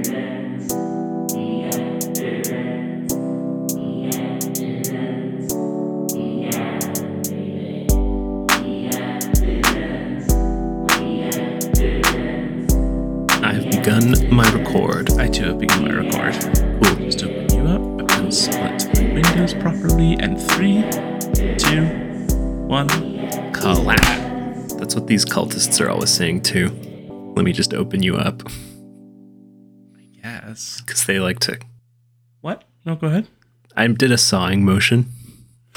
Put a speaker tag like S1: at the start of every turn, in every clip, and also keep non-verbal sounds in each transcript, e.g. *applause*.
S1: I have begun my record.
S2: I too have begun my record.
S1: Cool.
S2: Just open you up and split my windows properly. And three, two, one.
S1: Collab. That's what these cultists are always saying too. Let me just open you up
S2: Yes.
S1: because they like to.
S2: What? No, go ahead.
S1: I did a sawing motion. *laughs*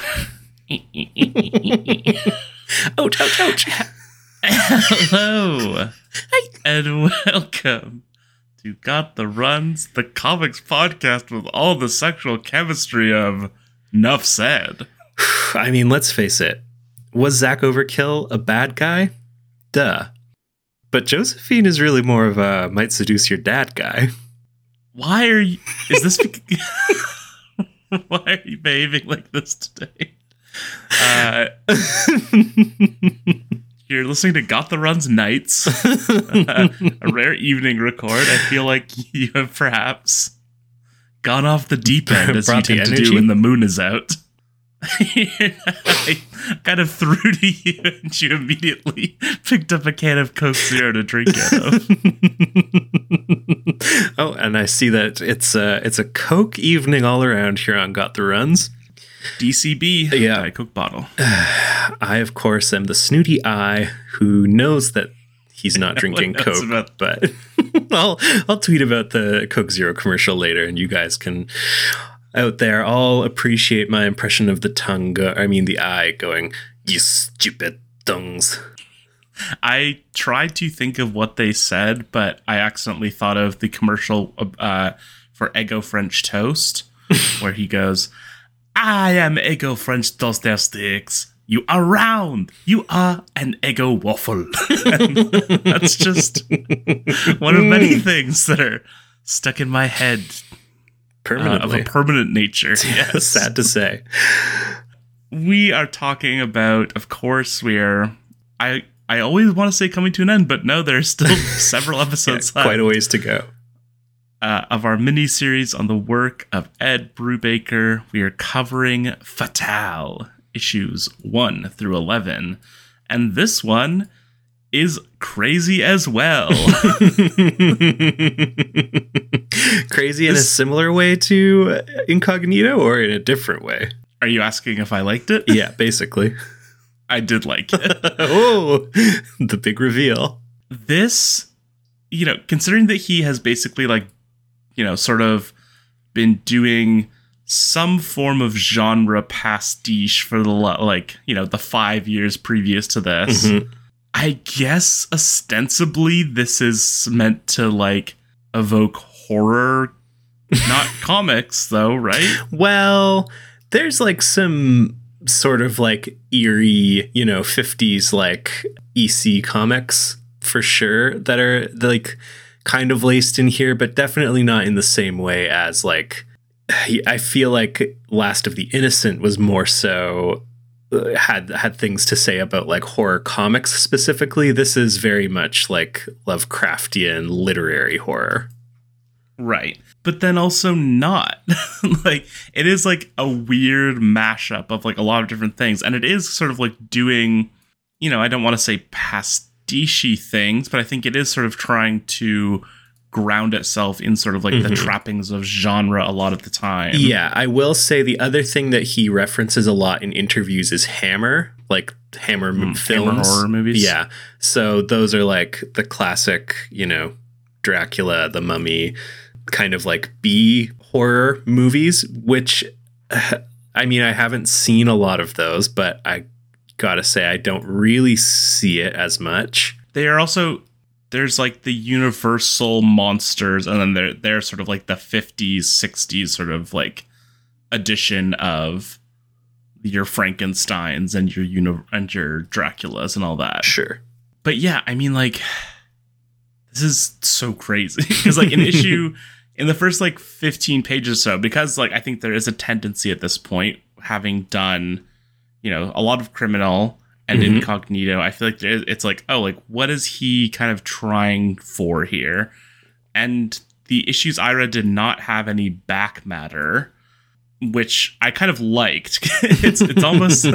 S1: Ouch! Ouch! Ouch!
S2: Hello. And welcome to Got the Runs, the comics podcast with all the sexual chemistry of Nuff Said. *sighs*
S1: I mean, let's face it. Was Zach Overkill a bad guy? Duh. But Josephine is really more of a might seduce your dad guy.
S2: Why are you. Is this. *laughs* Why are you behaving like this today? Uh, *laughs* you're listening to Got the Runs Nights, *laughs* a rare evening record. I feel like you have perhaps gone off the deep end as you tend to do when the moon is out. I *laughs* kind of threw to you, and you immediately picked up a can of Coke Zero to drink out of. *laughs*
S1: oh, and I see that it's a it's a Coke evening all around here on Got the Runs.
S2: DCB,
S1: Yeah.
S2: Diet Coke bottle. *sighs*
S1: I, of course, am the snooty eye who knows that he's not *laughs* drinking Coke,
S2: about-
S1: but I'll I'll tweet about the Coke Zero commercial later, and you guys can out there all appreciate my impression of the tongue. Go, I mean, the eye going, "You stupid tongues."
S2: I tried to think of what they said, but I accidentally thought of the commercial uh, for Eggo French Toast, *laughs* where he goes, "I am Eggo French Toast sticks. You are round. You are an Eggo waffle." *laughs* That's just one of many *laughs* things that are stuck in my head uh, of a permanent nature. *laughs* Yes.
S1: sad to say.
S2: we are talking about of course we are i i always want to say coming to an end but no there's still *laughs* several
S1: Yeah,
S2: episodes
S1: quite a ways to go.
S2: uh, of our mini series on the work of ed brubaker we are covering fatale issues 1 through 11 and this one is crazy as well *laughs*
S1: Crazy in a similar way to Incognito, or in a different way?
S2: are you asking if i liked it
S1: Yeah, basically.
S2: i did like it *laughs*
S1: oh, the big reveal.
S2: this you know considering that he has basically like you know sort of been doing some form of genre pastiche for the like you know the five years previous to this
S1: Mhm.
S2: I guess ostensibly this is meant to like evoke horror. Not *laughs* comics though right?
S1: Well, there's like some sort of like eerie, you know, 50s like EC comics for sure that are like kind of laced in here, but definitely not in the same way as like *sighs* I feel like Last of the Innocent was more so had had things to say about like horror comics specifically. This is very much like Lovecraftian literary horror.
S2: Right. But then also not. *laughs* like it is like a weird mashup of like a lot of different things. And it is sort of like doing, you know, I don't want to say pastiche things, but I think it is sort of trying to ground itself in sort of like the
S1: Mhm.
S2: trappings of genre a lot of the time.
S1: Yeah, I will say the other thing that he references a lot in interviews is Hammer, like Hammer
S2: Mm,
S1: m-
S2: Hammer horror movies.
S1: Yeah. So those are like the classic, you know, Dracula, the Mummy, kind of like B horror movies, which *sighs* I mean, I haven't seen a lot of those, but I gotta say, I don't really see it as much.
S2: They are also there's like the universal monsters and then they're they're sort of like the 50s 60s sort of like edition of your frankensteins and your uni- and your draculas and all that
S1: Sure.
S2: but yeah i mean like this is so crazy because like an *laughs* issue in the first like 15 pages or so because like i think there is a tendency at this point having done you know a lot of criminal and
S1: Mhm.
S2: incognito i feel like it's like oh like what is he kind of trying for here and the issues I read did not have any back matter, which I kind of liked. *laughs* it's it's almost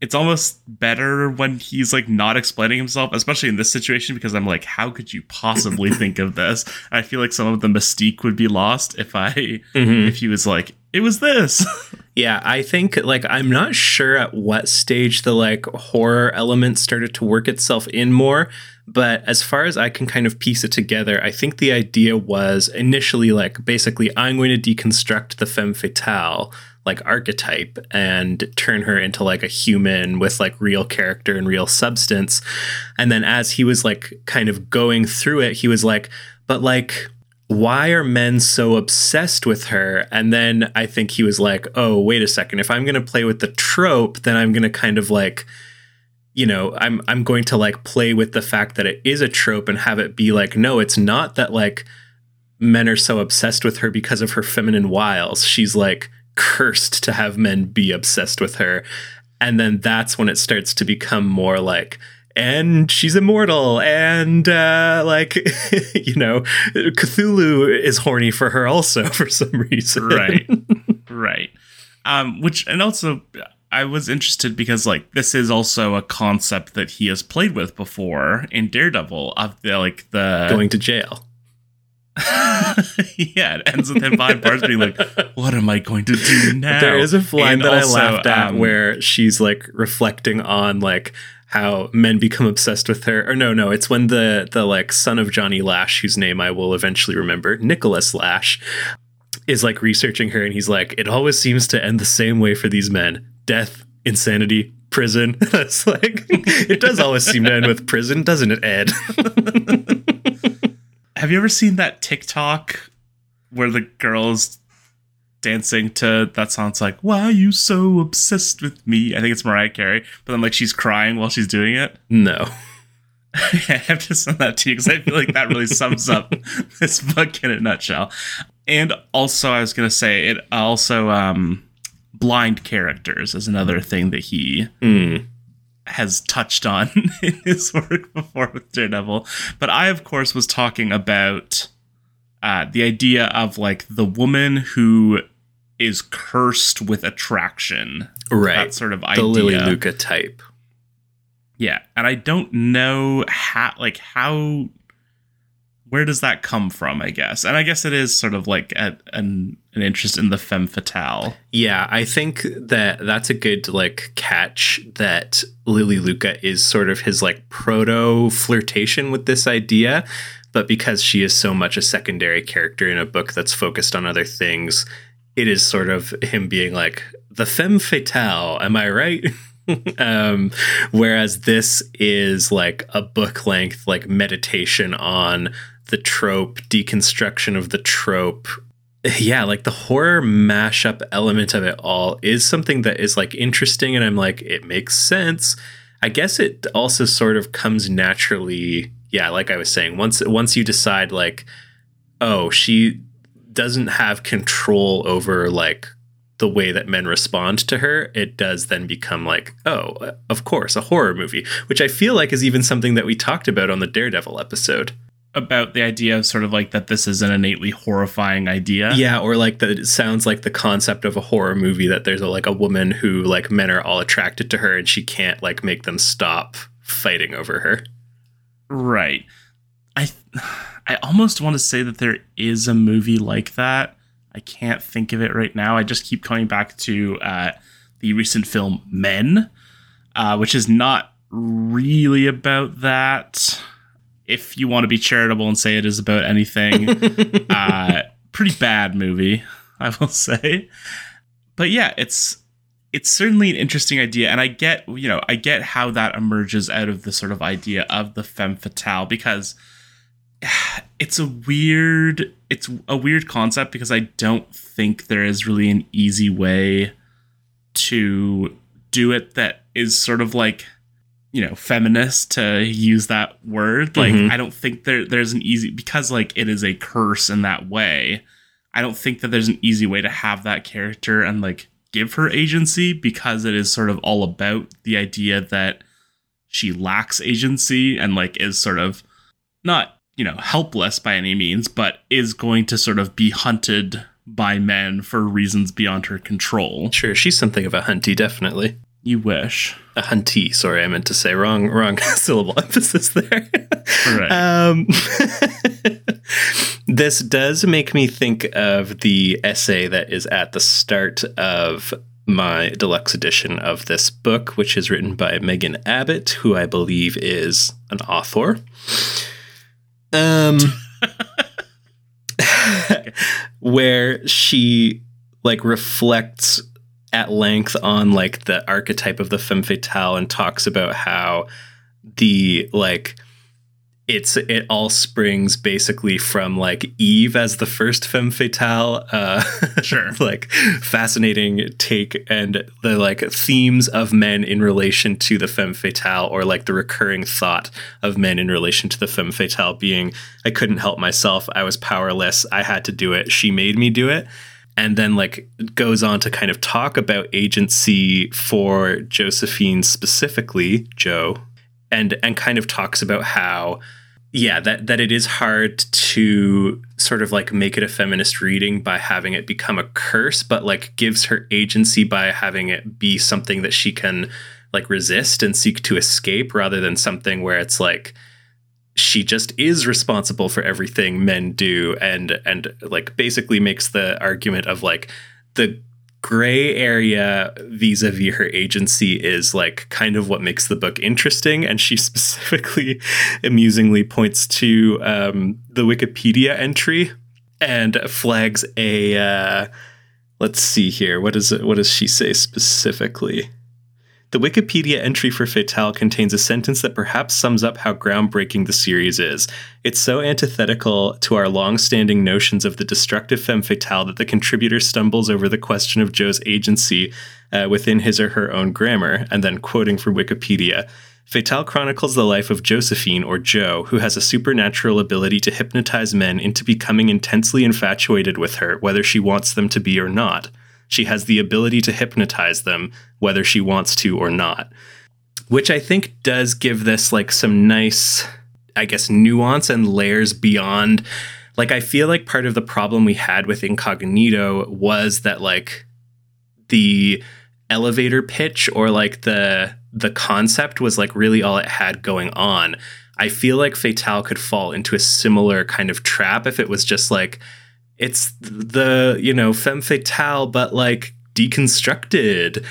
S2: it's almost better when he's like not explaining himself, especially in this situation, because I'm like, how could you possibly *laughs* think of this? I feel like some of the mystique would be lost if I
S1: Mhm.
S2: if he was like, it was this. *laughs*
S1: Yeah, I think like I'm not sure at what stage the like horror element started to work itself in more, but as far as I can kind of piece it together, I think the idea was initially like basically I'm going to deconstruct the femme fatale like archetype and turn her into like a human with like real character and real substance. And then as he was like kind of going through it, he was like, but like why are men so obsessed with her? And then I think he was like, oh, wait a second. If I'm going to play with the trope, then I'm going to kind of like, you know, I'm I'm going to like play with the fact that it is a trope and have it be like, no, it's not that like men are so obsessed with her because of her feminine wiles. She's like cursed to have men be obsessed with her. And then that's when it starts to become more like, and she's immortal. And uh like *laughs* you know cthulhu is horny for her also *laughs* for some reason.
S2: Right. *laughs* Right. Um which and also i was interested because like this is also a concept that he has played with before in daredevil of the like the
S1: going to jail.
S2: Yeah it ends with him behind bars being like what am i going to do now?
S1: there is a line
S2: And
S1: that
S2: also,
S1: i laughed at
S2: um,
S1: where she's like reflecting on like how men become obsessed with her. Or no no it's when the the like son of johnny lash whose name i will eventually remember nicholas lash is like researching her and he's like it always seems to end the same way for these men. Death insanity prison. *laughs* It's like it does always seem to end with prison doesn't it ed? *laughs*
S2: Have you ever seen that tiktok where the girls dancing to that song it's like why are you so obsessed with me i think it's mariah carey but then like she's crying while she's doing it
S1: no *laughs*
S2: I have to send that to you because I feel like that really sums up *laughs* this book in a nutshell. And also, I was going to say it also um, blind characters is another thing that he
S1: Hmm.
S2: has touched on *laughs* in his work before with Daredevil. But I, of course, was talking about uh, the idea of like the woman who is cursed with attraction.
S1: right
S2: That sort of idea.
S1: the lily lucca type
S2: Yeah, and I don't know how like how where does that come from, I guess. And I guess it is sort of like a, an an interest in the femme fatale.
S1: Yeah, I think that that's a good like catch that Lily Lucca is sort of his like proto flirtation with this idea, but because she is so much a secondary character in a book that's focused on other things, it is sort of him being like the femme fatale, am I right? *laughs* um whereas this is like a book length like meditation on the trope, deconstruction of the trope, yeah, like the horror mashup element of it all is something that is like interesting, and I'm like, it makes sense. I guess it also sort of comes naturally. Yeah, like I was saying, once once you decide like, oh, she doesn't have control over like the way that men respond to her, it does then become like, oh, of course, a horror movie, which I feel like is even something that we talked about on the Daredevil episode.
S2: About the idea of sort of like that this is an innately horrifying idea.
S1: Yeah, or like that it sounds like the concept of a horror movie that there's a, like a woman who like men are all attracted to her and she can't like make them stop fighting over her.
S2: Right. I I almost want to say that there is a movie like that. I can't think of it right now. I just keep coming back to uh, the recent film Men, uh, which is not really about that. If you want to be charitable and say it is about anything, *laughs* uh, pretty bad movie, I will *laughs* say. But yeah, it's it's certainly an interesting idea, and I get you know I get how that emerges out of the sort of idea of the femme fatale because it's a weird it's a weird concept because I don't think there is really an easy way to do it that is sort of like you know feminist to use that word like
S1: Mhm.
S2: i don't think there there's an easy because like it is a curse in that way i don't think that there's an easy way to have that character and like give her agency because it is sort of all about the idea that she lacks agency and like is sort of not you know, helpless by any means, but is going to sort of be hunted by men for reasons beyond her control.
S1: Sure, she's something of a hunty, definitely.
S2: You wish.
S1: A hunty, sorry, I meant to say wrong wrong *laughs* syllable emphasis there.
S2: Right.
S1: Um, *laughs* this does make me think of the essay that is at the start of my deluxe edition of this book, which is written by Megan Abbott, who I believe is an author. Um, *laughs* where she like reflects at length on like the archetype of the femme fatale and talks about how the like it's it all springs basically from like Eve as the first femme fatale. Uh, *laughs*
S2: Sure.
S1: like fascinating take and the like themes of men in relation to the femme fatale, or like the recurring thought of men in relation to the femme fatale being, I couldn't help myself, I was powerless, I had to do it, she made me do it. And then like goes on to kind of talk about agency for Josephine specifically, Joe, and and kind of talks about how yeah that that it is hard to sort of like make it a feminist reading by having it become a curse but like gives her agency by having it be something that she can like resist and seek to escape rather than something where it's like she just is responsible for everything men do and and like basically makes the argument of like the gray area vis-a-vis her agency is like kind of what makes the book interesting and she *laughs* specifically amusingly points to um, the wikipedia entry and flags a uh, let's see here what is it what does she say specifically the Wikipedia entry for Fatale contains a sentence that perhaps sums up how groundbreaking the series is. It's so antithetical to our long standing notions of the destructive femme fatale that the contributor stumbles over the question of Joe's agency uh, within his or her own grammar, and then quoting from Wikipedia. Fatale chronicles the life of Josephine, or Joe, who has a supernatural ability to hypnotize men into becoming intensely infatuated with her, whether she wants them to be or not. She has the ability to hypnotize them, whether she wants to or not. Which I think does give this like some nice, I guess, nuance and layers beyond. Like, I feel like part of the problem we had with Incognito was that, like, the elevator pitch or like the the concept was like really all it had going on. I feel like Fatale could fall into a similar kind of trap if it was just like it's the you know femme fatale but like deconstructed.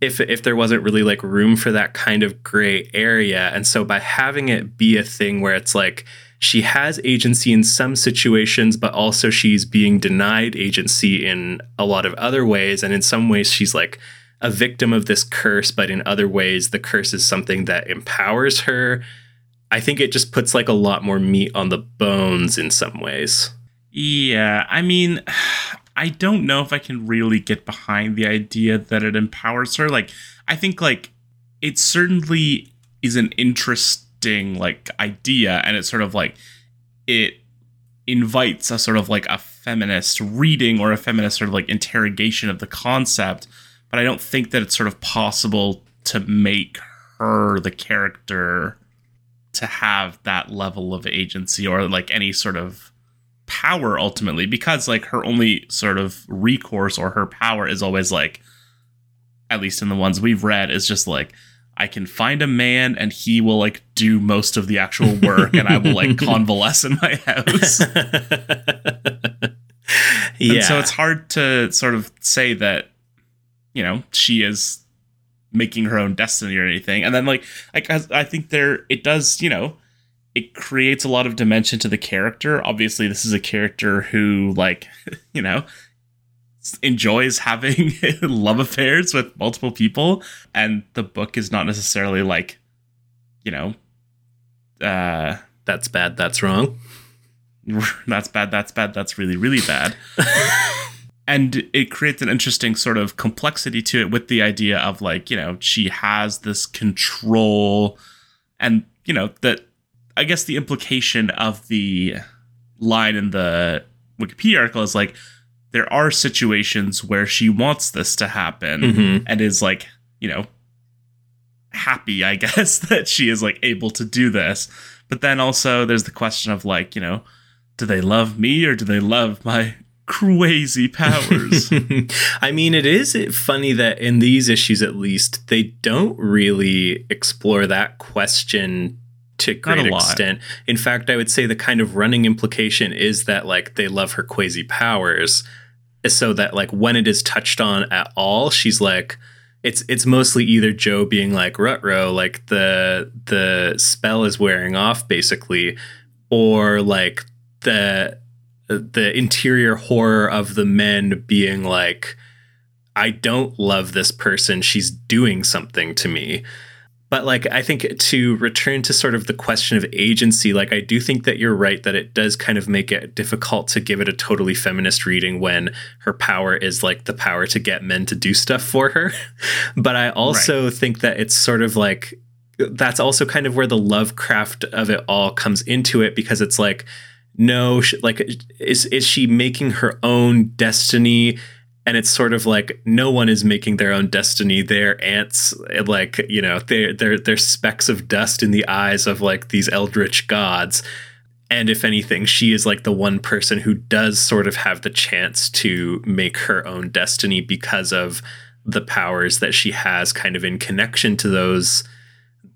S1: If if there wasn't really like room for that kind of gray area. And so by having it be a thing where it's like she has agency in some situations but also she's being denied agency in a lot of other ways. And in some ways she's like a victim of this curse but in other ways the curse is something that empowers her. I think it just puts like a lot more meat on the bones in some ways
S2: Yeah, I mean, *sighs* I don't know if I can really get behind the idea that it empowers her. Like, I think like it certainly is an interesting like idea, and it's sort of like it invites a sort of like a feminist reading or a feminist sort of like interrogation of the concept. But I don't think that it's sort of possible to make her the character to have that level of agency or like any sort of power ultimately because like her only sort of recourse or her power is always like at least in the ones we've read is just like I can find a man and he will like do most of the actual work and I will like *laughs* convalesce in my house.
S1: yeah *laughs*
S2: And so it's hard to sort of say that you know she is making her own destiny or anything. And then like like I, I think there it does you know it creates a lot of dimension to the character. Obviously, this is a character who like *laughs* you know enjoys having *laughs* love affairs with multiple people and the book is not necessarily like you know uh
S1: that's bad that's wrong *laughs*
S2: that's bad that's bad that's really really bad and it creates an interesting sort of complexity to it with the idea of like you know she has this control and you know that i guess the implication of the line in the wikipedia article is like there are situations where she wants this to happen
S1: Mhm.
S2: and is like you know happy i *laughs* guess that she is like able to do this But then also there's the question of like, you know, do they love me or do they love my *laughs* crazy powers? *laughs*
S1: I mean, it is funny that in these issues, at least, they don't really explore that question to great extent. In fact, I would say the kind of running implication is that like they love her quasi powers, so that like when it is touched on at all, she's like, it's it's mostly either Joe being like Rutro, like the the spell is wearing off basically, or like the the interior horror of the men being like, I don't love this person. She's doing something to me. But like I think to return to sort of the question of agency, like I do think that you're right that it does kind of make it difficult to give it a totally feminist reading when her power is like the power to get men to do stuff for her. *laughs* but I also right. think that it's sort of like that's also kind of where the Lovecraft of it all comes into it because it's like no like is is she making her own destiny and it's sort of like no one is making their own destiny. They're ants like you know they're they're they're specks of dust in the eyes of like these eldritch gods. And if anything she is like the one person who does sort of have the chance to make her own destiny because of the powers that she has kind of in connection to those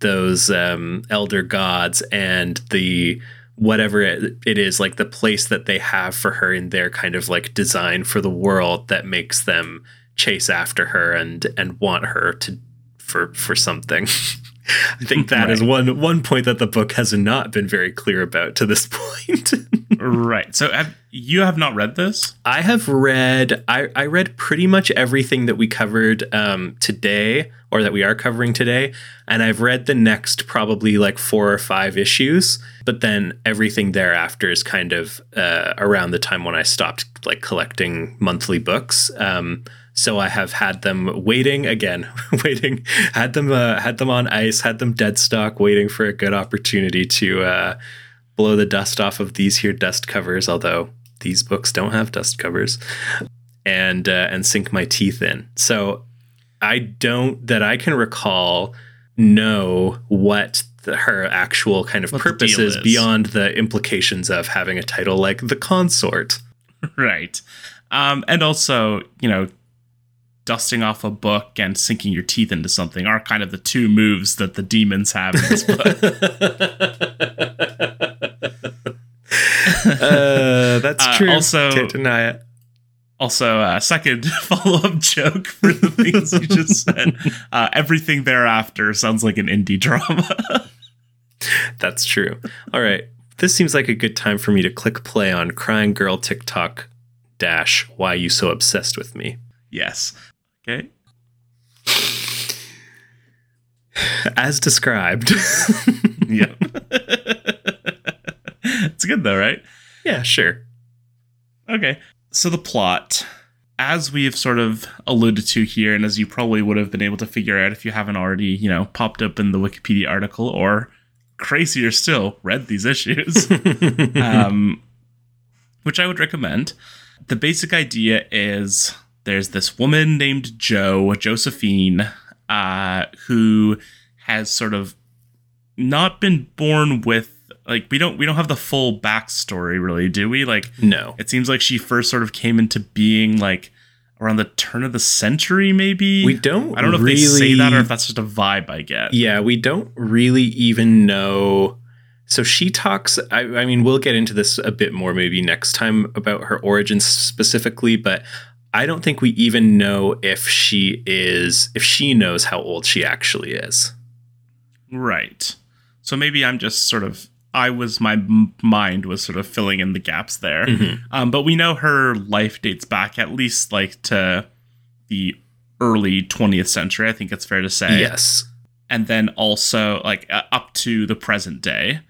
S1: those um, elder gods and the whatever it, is like the place that they have for her in their kind of like design for the world that makes them chase after her and and want her to for for something *laughs* I think that right. is one one point that the book has not been very clear about to this *laughs* point.
S2: right. So have, you have not read this?
S1: I have read I, I read pretty much everything that we covered um, today or that we are covering today. And I've read the next probably like four or five issues, but then everything thereafter is kind of uh, around the time when I stopped like collecting monthly books. Um, so I have had them waiting again, *laughs* waiting, had them uh, had them on ice, had them dead stock, waiting for a good opportunity to uh, blow the dust off of these here dust covers. Although these books don't have dust covers, and uh, and sink my teeth in. So I don't that I can recall know what the, her actual kind of what purpose is, is beyond the implications of having a title like the consort. *laughs*
S2: Right. Um, and also, you know, dusting off a book and sinking your teeth into something are kind of the two moves that the demons have in this book. *laughs*
S1: uh, that's uh, true. Also, can't deny it.
S2: Also, a uh, second *laughs* follow up joke for the things you just said. Uh, everything thereafter sounds like an indie drama. *laughs*
S1: That's true. All right. This seems like a good time for me to click play on Crying Girl TikTok dash Why You So Obsessed With Me.
S2: Yes. Okay. *sighs*
S1: As described. *laughs*
S2: yeah. it's good though, right?
S1: Yeah, sure.
S2: Okay so the plot as we have sort of alluded to here and as you probably would have been able to figure out if you haven't already you know popped up in the wikipedia article or crazier still read these issues *laughs* um, which i would recommend the basic idea is there's this woman named joe josephine uh, who has sort of not been born with like we don't we don't have the full backstory really, do we? Like
S1: no.
S2: It seems like she first sort of came into being like around the turn of the century, maybe.
S1: We don't.
S2: I don't know really, if they say that or if that's just a vibe I get.
S1: Yeah, we don't really even know. So she talks. I, I mean, we'll get into this a bit more maybe next time about her origins specifically, but I don't think we even know if she is if she knows how old she actually is.
S2: Right. So maybe I'm just sort of I was my mind was sort of filling in the gaps there. Mm-hmm. Um, but we know her life dates back at least like to the early 20th century. I think it's fair to say.
S1: Yes.
S2: And then also like uh, up to the present day.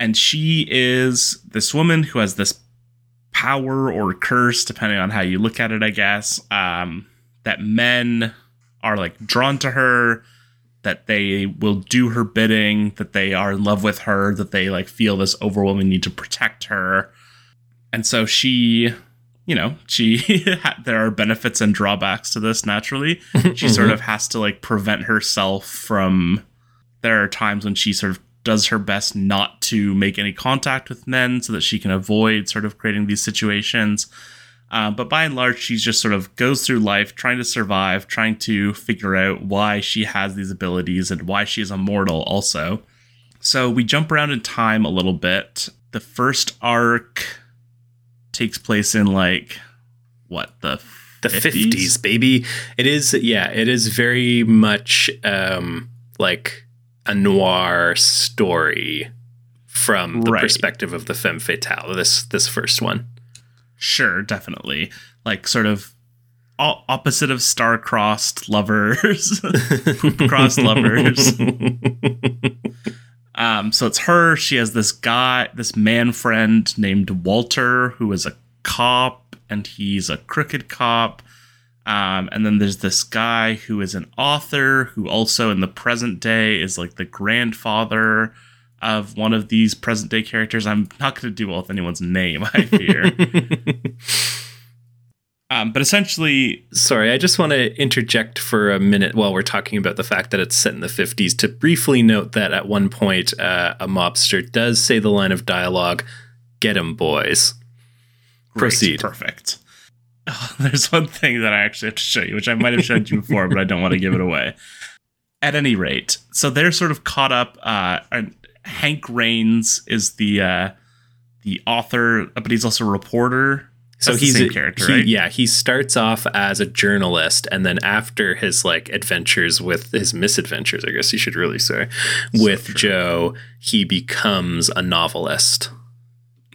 S2: And she is this woman who has this power or curse, depending on how you look at it, I guess, um, that men are like drawn to her that they will do her bidding, that they are in love with her, that they like feel this overwhelming need to protect her. And so she, you know, she *laughs* there are benefits and drawbacks to this naturally. *laughs* She sort of has to like prevent herself from there are times when she sort of does her best not to make any contact with men so that she can avoid sort of creating these situations. Uh, but by and large, she just sort of goes through life trying to survive, trying to figure out why she has these abilities and why she is immortal, also. So we jump around in time a little bit. The first arc takes place in like what the
S1: the 50s? 50s baby it is yeah it is very much um like a noir story from the right. perspective of the femme fatale this this first one.
S2: Sure definitely. Like sort of opposite of star-crossed lovers. *laughs* Crossed lovers. *laughs* Um so it's her she has this guy this man friend named walter who is a cop and he's a crooked cop um, and then there's this guy who is an author who also in the present day is like the grandfather of one of these present day characters. I'm not going to do well with anyone's name, I fear. *laughs* um, but essentially.
S1: Sorry, I just want to interject for a minute while we're talking about the fact that it's set in the 50s to briefly note that at one point uh, a mobster does say the line of dialogue, Get 'em, boys. Proceed.
S2: Perfect. Oh, *laughs* there's one thing that I actually have to show you, which I might have showed you before, but I don't want to give it away. At any rate, so they're sort of caught up. Uh, Hank Raines is the uh, the author, but he's also a reporter.
S1: That's so he's a character, he, right? Yeah, he starts off as a journalist, and then after his like adventures with his misadventures, I guess you should really say, with so Joe, he becomes a novelist.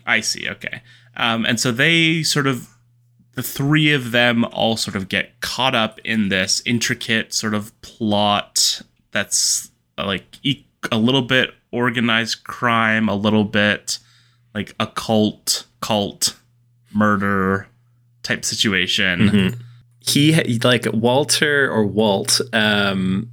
S2: I see. Okay, um, and so they sort of the three of them all sort of get caught up in this intricate sort of plot that's uh, like a little bit organized crime, a little bit like occult, cult, murder type situation.
S1: Mm-hmm. He like Walter or Walt um,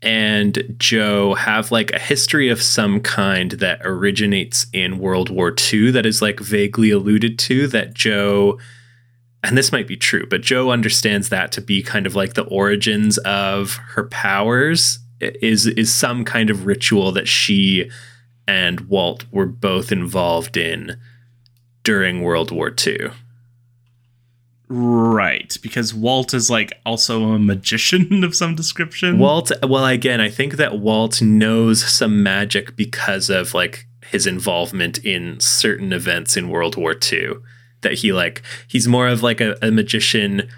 S1: and Joe have like a history of some kind that originates in World War II that is like vaguely alluded to that Joe and this might be true, but Joe understands that to be kind of like the origins of her powers is is some kind of ritual that she and Walt were both involved in during World War II.
S2: Right, because Walt is like also a magician *laughs* of some description.
S1: Walt, well, again, I think that Walt knows some magic because of like his involvement in certain events in World War II that he like he's more of like a, a magician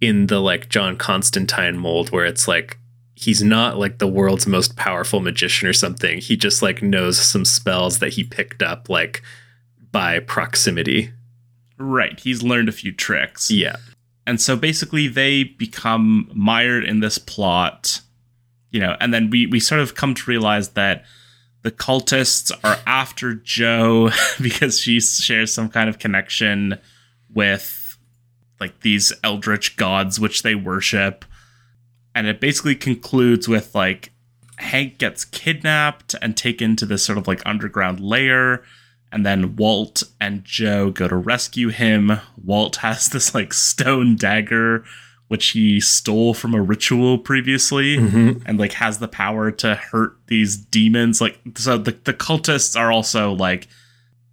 S1: in the like John Constantine mold where it's like he's not like the world's most powerful magician or something. He just like knows some spells that he picked up like by proximity.
S2: Right. He's learned a few tricks.
S1: Yeah.
S2: And so basically they become mired in this plot, you know, and then we we sort of come to realize that the cultists are after Joe *laughs* because she shares some kind of connection with like these eldritch gods which they worship. And it basically concludes with like Hank gets kidnapped and taken to this sort of like underground lair. And then Walt and Joe go to rescue him. Walt *laughs* has this like stone dagger which he stole from a ritual previously mm-hmm. and like has the power to hurt these demons. Like so the, the cultists are also like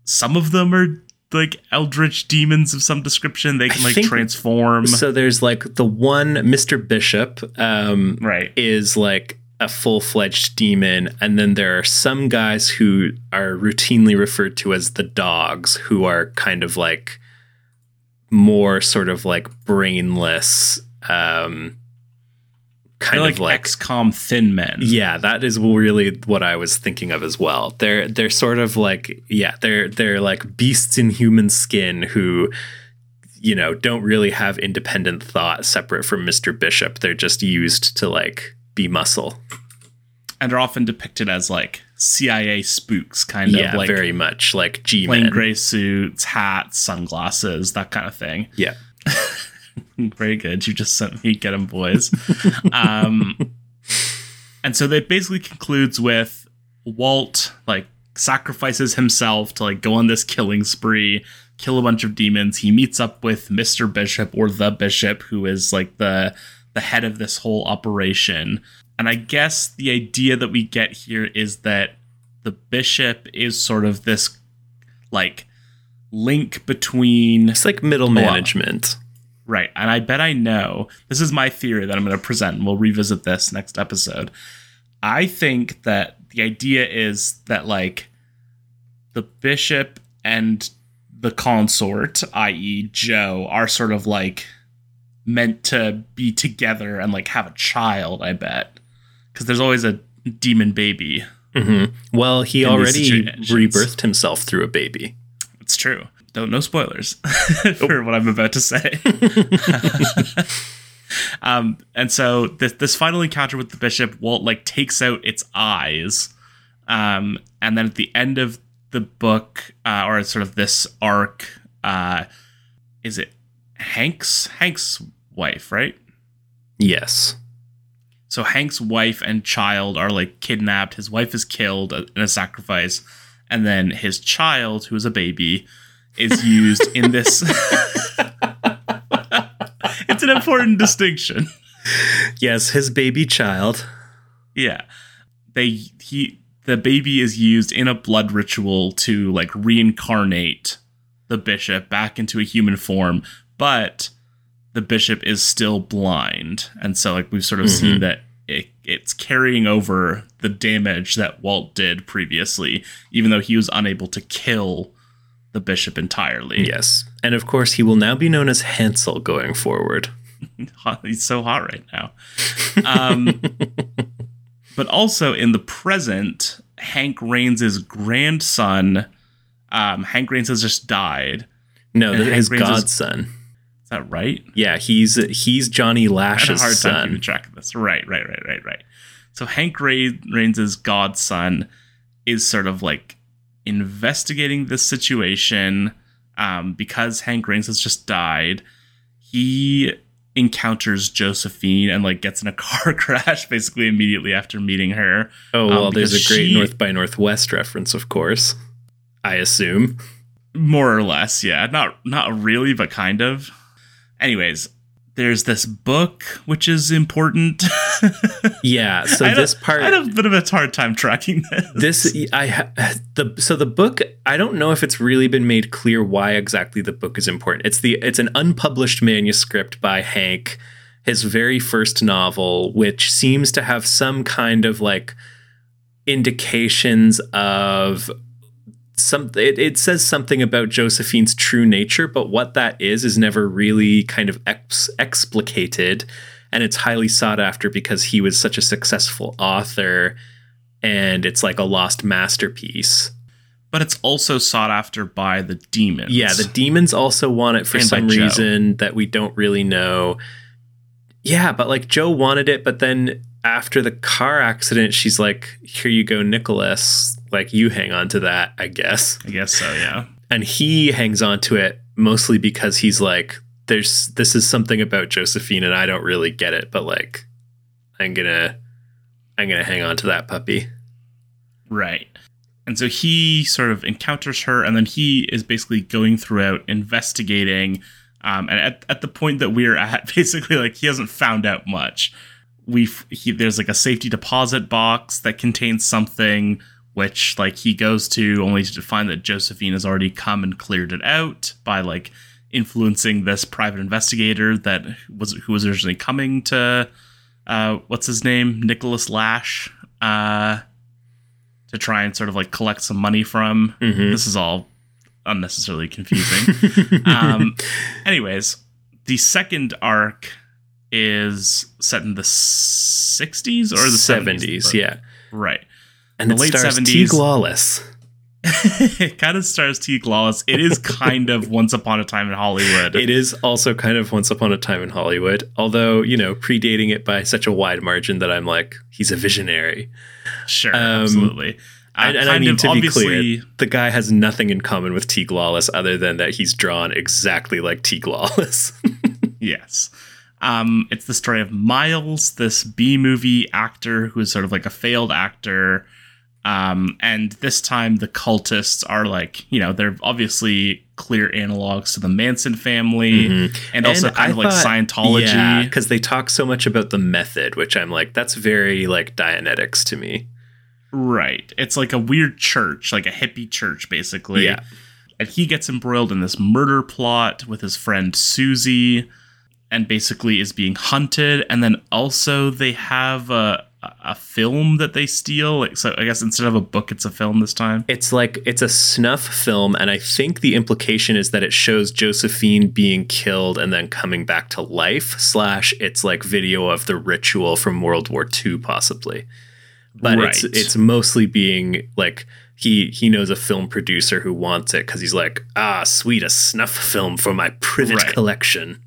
S2: some of them are like eldritch demons of some description. They can like transform.
S1: So there's like the one mr bishop um
S2: right.
S1: is like a full-fledged demon and then there are some guys who are routinely referred to as the dogs who are kind of like more sort of like brainless um
S2: kind like of like XCOM thin men.
S1: Yeah, that is really what I was thinking of as well. They're they're sort of like yeah, they're they're like beasts in human skin who you know, don't really have independent thought separate from Mr. Bishop. They're just used to like be muscle.
S2: And are often depicted as like CIA spooks, kind
S1: yeah,
S2: of like
S1: very much like G
S2: plain gray suits, hats, sunglasses, that kind of thing.
S1: Yeah. *laughs*
S2: Very good. You just sent me get them boys. *laughs* um, and so that basically concludes with Walt like sacrifices himself to like go on this killing spree, kill a bunch of demons. He meets up with Mr. Bishop or the Bishop, who is like the the head of this whole operation. And I guess the idea that we get here is that the bishop is sort of this like link between
S1: It's like middle management.
S2: Right. And I bet I know. This is my theory that I'm going to present. and We'll revisit this next episode. I think that the idea is that, like, the bishop and the consort, i.e., Joe, are sort of like meant to be together and, like, have a child, I bet. Because there's always a demon baby.
S1: hmm Well, he already rebirthed himself through a baby.
S2: It's true. Don't no spoilers *laughs* for what I'm about to say. *laughs* um, and so this this final encounter with the bishop, Walt like takes out its eyes, um, and then at the end of the book, uh, or sort of this arc, uh, is it Hank's Hank's wife, right?
S1: Yes.
S2: So Hank's wife and child are like kidnapped. His wife is killed in a sacrifice, and then his child, who is a baby, is *laughs* used in this. *laughs* it's an important distinction.
S1: Yes, his baby child.
S2: Yeah, they he the baby is used in a blood ritual to like reincarnate the bishop back into a human form, but the bishop is still blind, and so like we've sort of mm-hmm. seen that it's carrying over the damage that Walt did previously, even though he was unable to kill the bishop entirely.
S1: Yes. And of course, he will now be known as Hansel going forward. *laughs*
S2: he's so hot right now. Um, *laughs* but also in the present, Hank Raines' grandson, um, Hank Raines has just died.
S1: No, his
S2: Raines
S1: godson.
S2: Is that right?
S1: Yeah, he's he's Johnny
S2: I had a
S1: Lash's
S2: hard time keeping track of this. Right, right, right, right, right. So Hank Ra- Raines' godson is sort of like investigating this situation um, because Hank Raines has just died. He encounters Josephine and like gets in a *laughs* car crash basically immediately after meeting her.
S1: Oh
S2: Um,
S1: well, there's a great
S2: she-
S1: North by Northwest reference, of course. I assume.
S2: more or less yeah not not really but kind of anyways there's this book which is important *laughs*
S1: Yeah. So
S2: I had a-
S1: this part,
S2: i had a bit of a hard time tracking this
S1: this I ha- the so the book. I don't know if it's really been made clear why exactly the book is important. It's the it's an unpublished manuscript by Hank, his very first novel, which seems to have some kind of like indications of some it, it says something about josephine's true nature but what that is is never really kind of ex- explicated. And it's highly sought after because he was such a successful author and it's like a lost masterpiece.
S2: But it's also sought after by the demons.
S1: Yeah the demons also want it for
S2: And
S1: some reason that we don't really know. Yeah but like joe wanted it but then after the car accident she's like here you go nicholas like you hang on to that i guess.
S2: I guess so yeah.
S1: And he hangs on to it mostly because he's like there's this is something about josephine and i don't really get it but like i'm gonna i'm gonna hang on to that puppy.
S2: Right. And so he sort of encounters her and then he is basically going throughout investigating um, and at, at the point that we're at *laughs* basically like he hasn't found out much. We he, there's like a safety deposit box that contains something which like he goes to only to find that josephine has already come and cleared it out by like influencing this private investigator that was who was originally coming to uh what's his name nicholas lash uh to try and sort of like collect some money from
S1: Mhm.
S2: this is all unnecessarily confusing *laughs* um, anyways, the second arc is set in the 60s or the 70s?
S1: 70s yeah
S2: Right.
S1: And
S2: The
S1: it
S2: late
S1: stars
S2: 70s.
S1: Teague Lawless.
S2: it kind of stars T. Lawless. It is kind of Once Upon a Time in Hollywood.
S1: It is also kind of Once Upon a Time in Hollywood, although, you know, predating it by such a wide margin that I'm like, he's a visionary.
S2: sure,
S1: um,
S2: absolutely. Uh,
S1: and, and I
S2: of
S1: to be clear, the guy has nothing in common with Teague Lawless other than that he's drawn exactly like Teague Lawless. *laughs*
S2: Yes. Um, it's the story of Miles, this B movie actor who is sort of like a failed actor. Um, and this time the cultists are like, you know, they're obviously clear analogs to the Manson family
S1: Mhm.
S2: and also kind
S1: I
S2: of like
S1: thought-
S2: Scientology.
S1: Yeah, because they talk so much about the method, which I'm like, that's very like Dianetics to me.
S2: Right. It's like a weird church, like a hippie church, basically.
S1: Yeah.
S2: And he gets embroiled in this murder plot with his friend Susie and basically is being hunted. And then also they have a, a film that they steal. Like, so I guess instead of a book, it's a film this time.
S1: It's like it's a snuff film, and I think the implication is that it shows Josephine being killed and then coming back to life. Slash, it's like video of the ritual from World War II, possibly. But it's
S2: Right.
S1: it's mostly being like he he knows a film producer who wants it because he's like, ah, sweet, a snuff film for my privet
S2: Right.
S1: collection.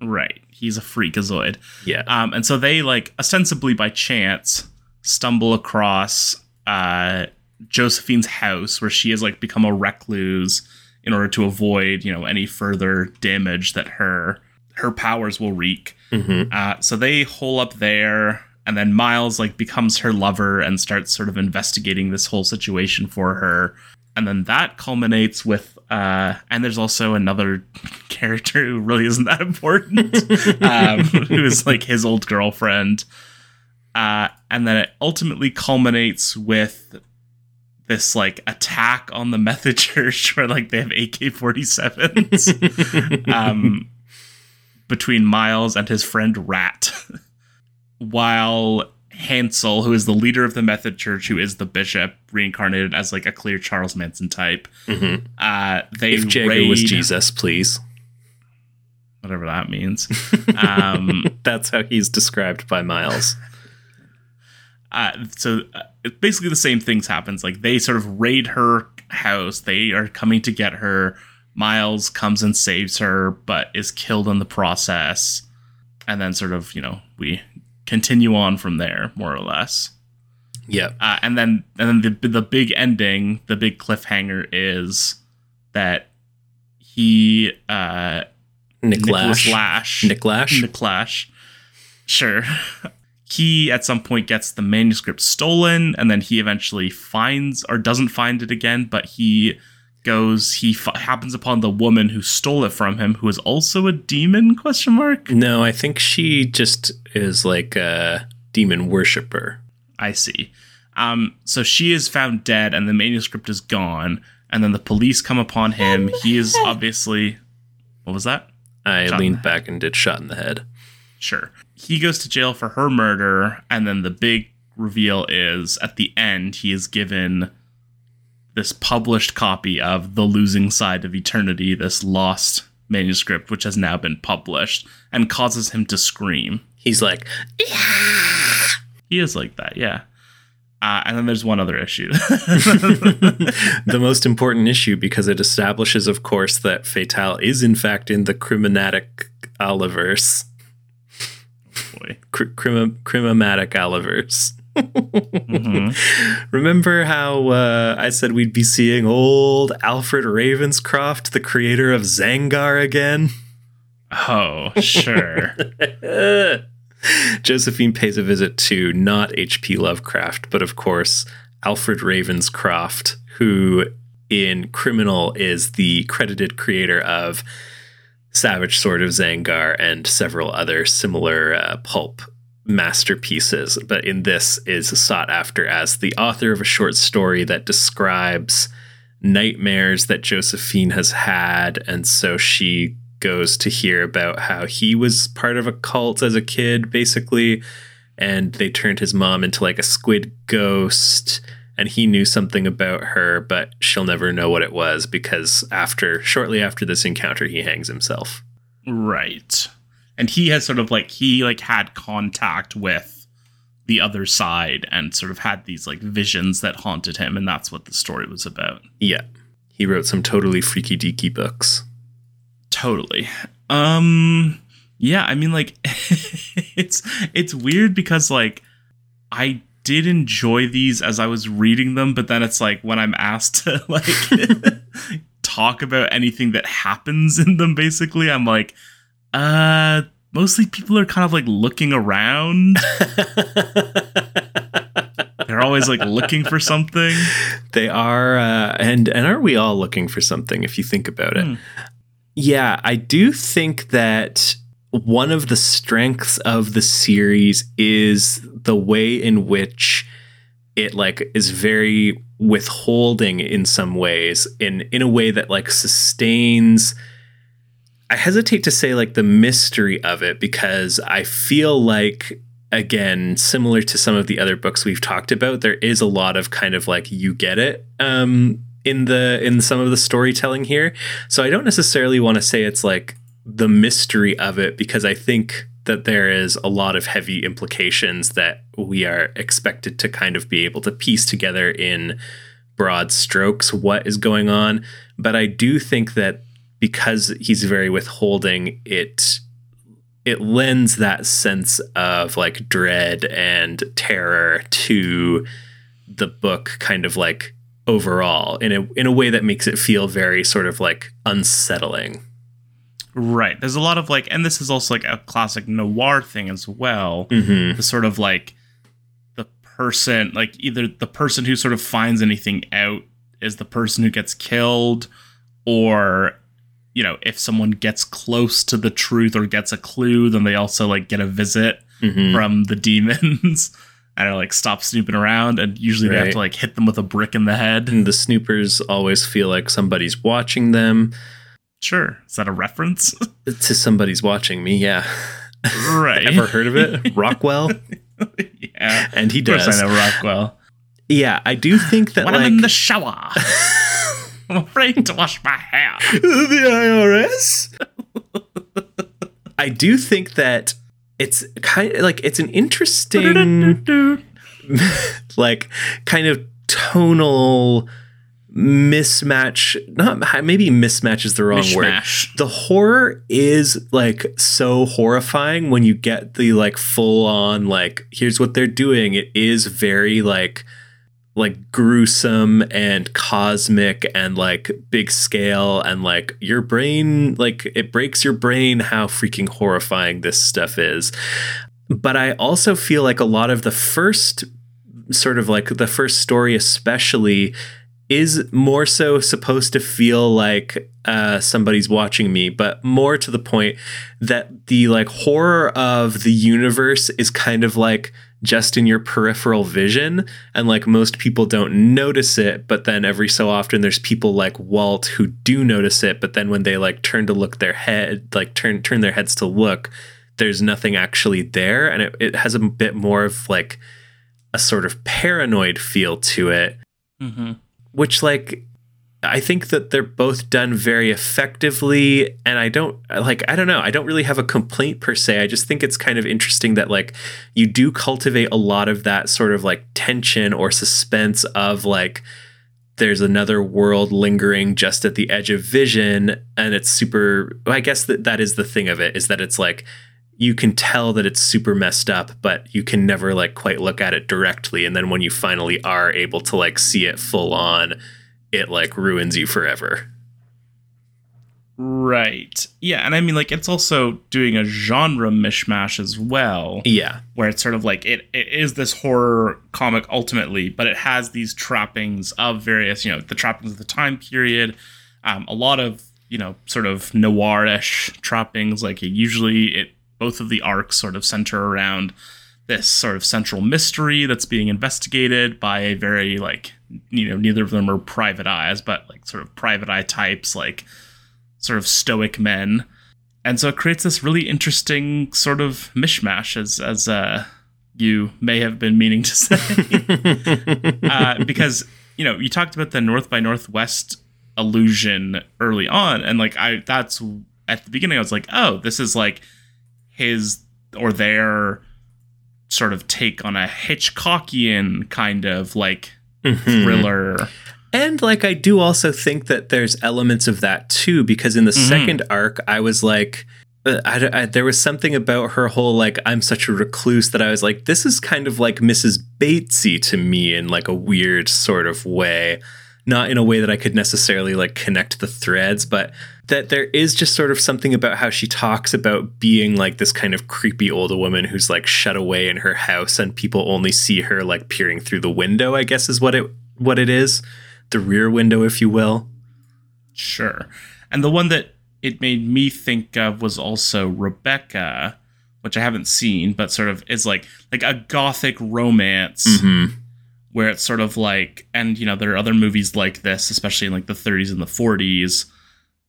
S2: Right. He's a freakazoid.
S1: Yeah,
S2: Um, and so they like ostensibly by chance stumble across uh, Josephine's house where she has like become a recluse in order to avoid you know any further damage that her her powers will wreak.
S1: Mhm.
S2: Uh, so they hole up there, and then Miles like becomes her lover and starts sort of investigating this whole situation for her. And then that culminates with, uh, and there's also another *laughs* character who really isn't that important, *laughs* um, who is like his old girlfriend. Uh, and then it ultimately culminates with this like attack on the *laughs* Method Church where like they have AK 47s um, between Miles and his friend Rat, while Hansel, who is the leader of the Method Church, who is the bishop, reincarnated as like a clear Charles Manson type,
S1: Mhm.
S2: uh, they
S1: if Jagger
S2: raid,
S1: was Jesus, please.
S2: whatever that means. *laughs* um,
S1: That's how he's described by Miles. *laughs*
S2: uh, so uh, basically the same things happens like they sort of raid her house they are coming to get her miles comes and saves her but is killed in the process and then sort of you know we continue on from there more or less
S1: Yeah,
S2: uh, and then and then the, the big ending the big cliffhanger is that he uh
S1: Nick
S2: Nicholas
S1: Lash.
S2: Lash
S1: Nick Lash.
S2: Nick Lash. Sure. *laughs* He at some point gets the manuscript stolen, and then he eventually finds or doesn't find it again. But he goes, he f- happens upon the woman who stole it from him, who is also a demon? Question mark.
S1: No, I think she just is like a demon worshiper.
S2: I see. Um, so she is found dead, and the manuscript is gone. And then the police come upon him. He is obviously. What was that?
S1: I
S2: Shot
S1: leaned back and did shot in the head.
S2: Sure. He goes to jail for her murder, and then the big reveal is at the end, he is given this published copy of The Losing Side of Eternity, this lost manuscript, which has now been published, and causes him to scream.
S1: He's like, yeah!
S2: He is like that, yeah. Uh, and then there's one other issue. *laughs* *laughs*
S1: the most important issue because it establishes, of course, that Fatal is in fact in the Criminatic Aliverse.
S2: Boy.
S1: Cr- crima- Crimatic Aliverse.
S2: Mhm.
S1: Remember how uh, I said we'd be seeing old Alfred Ravenscroft, the creator of Zangar, again?
S2: Oh, sure. *laughs*
S1: Josephine pays a visit to not H.P. Lovecraft, but of course, Alfred Ravenscroft, who in Criminal is the credited creator of Savage Sword of Zangar and several other similar uh, pulp masterpieces. But in this is sought after as the author of a short story that describes nightmares that Josephine has had. And so she goes to hear about how he was part of a cult as a kid, basically. And they turned his mom into like a squid ghost. And he knew something about her, but she'll never know what it was because after, shortly after this encounter, he hangs himself.
S2: Right. And he has sort of like he like had contact with the other side and sort of had these like visions that haunted him and that's what the story was about.
S1: Yeah. He wrote some totally freaky deaky books.
S2: Totally. Um yeah, I mean like *laughs* it's it's weird because like I did enjoy these as I was reading them, but then it's like when I'm asked to *laughs* like *laughs* talk about anything that happens in them basically, I'm like uh mostly people are kind of like looking around. *laughs* They're always like looking for something.
S1: They are, uh, and and are we all looking for something if you think about it?
S2: Hmm.
S1: Yeah, I do think that one of the strengths of the series is the way in which it like is very withholding in some ways in in a way that like sustains I hesitate to say like the mystery of it because I feel like again similar to some of the other books we've talked about there is a lot of kind of like you get it um in the in some of the storytelling here so I don't necessarily want to say it's like the mystery of it because I think that there is a lot of heavy implications that we are expected to kind of be able to piece together in broad strokes what is going on. But I do think that because he's very withholding, it it lends that sense of like dread and terror to the book kind of like overall in a in a way that makes it feel very sort of like unsettling.
S2: Right. There's a lot of like, and this is also like a classic noir thing as well.
S1: Mm-hmm.
S2: The sort of like the person, like either the person who sort of finds anything out is the person who gets killed, or you know, if someone gets close to the truth or gets a clue, then they also like get a visit
S1: Mm-hmm.
S2: from the *laughs* demons and are like stop snooping around. And usually they have to like hit them with a brick in the head.
S1: And the snoopers always feel like somebody's watching them.
S2: Sure. Is that a reference? *laughs*
S1: To somebody's watching me, yeah.
S2: right.
S1: Ever heard of it? *laughs* Rockwell?
S2: yeah.
S1: And he
S2: Of course
S1: does.
S2: I know Rockwell.
S1: Yeah, I do think that
S2: when
S1: like
S2: I'm in the shower, I'm afraid to wash my hair. *laughs*
S1: the IRS. I do think that it's kind of like it's an interesting *laughs* like kind of tonal mismatch not maybe mismatch is the wrong word the horror is like so horrifying when you get the like full on like here's what they're doing it is very like like gruesome and cosmic and like big scale and like your brain like it breaks your brain how freaking horrifying this stuff is. But i also feel like a lot of the first sort of like the first story especially is more so supposed to feel like uh, somebody's watching me, but more to the point that the like horror of the universe is kind of like just in your peripheral vision, and like most people don't notice it. But then every so often, there's people like Walt who do notice it. But then when they like turn to look their head, like turn turn their heads to look, there's nothing actually there, and it, it has a bit more of like a sort of paranoid feel to it
S2: Mm-hmm.
S1: which like I think that they're both done very effectively and I don't like I don't know. I don't really have a complaint per se. I just think it's kind of interesting that like you do cultivate a lot of that sort of like tension or suspense of like there's another world lingering just at the edge of vision and it's super I guess that that is the thing of it is that it's like you can tell that it's super messed up but you can never like quite look at it directly and then when you finally are able to like see it full on it like ruins you forever
S2: Right. Yeah, and I mean like it's also doing a genre mishmash as well.
S1: yeah
S2: where it's sort of like it, it is this horror comic ultimately, but it has these trappings of various, you know, the trappings of the time period, um, a lot of you know sort of noirish trappings. Like it usually, it both of the arcs sort of center around this sort of central mystery that's being investigated by a very like you know neither of them are private eyes, but like sort of private eye types, like sort of stoic men. And so it creates this really interesting sort of mishmash as as uh, you may have been meaning to say. *laughs* Uh, because you know you talked about the north by northwest illusion early on and like i that's at the beginning i was like oh this is like his or their sort of take on a hitchcockian kind of like
S1: Mhm.
S2: thriller
S1: And like I do also think that there's elements of that too, because in the
S2: Mhm.
S1: second arc, I was like, uh, I, I- there was something about her whole like I'm such a recluse that I was like, this is kind of like Mrs. Batesy to me in like a weird sort of way, not in a way that I could necessarily like connect the threads, but that there is just sort of something about how she talks about being like this kind of creepy old woman who's like shut away in her house and people only see her like peering through the window. I guess is what it what it is the rear window, if you will.
S2: Sure. And the one that it made me think of was also Rebecca, which I haven't seen, but sort of is like like a gothic romance
S1: Mm-hmm.
S2: Where it's sort of like, and you know, there are other movies like this, especially in like the 30s and the 40s,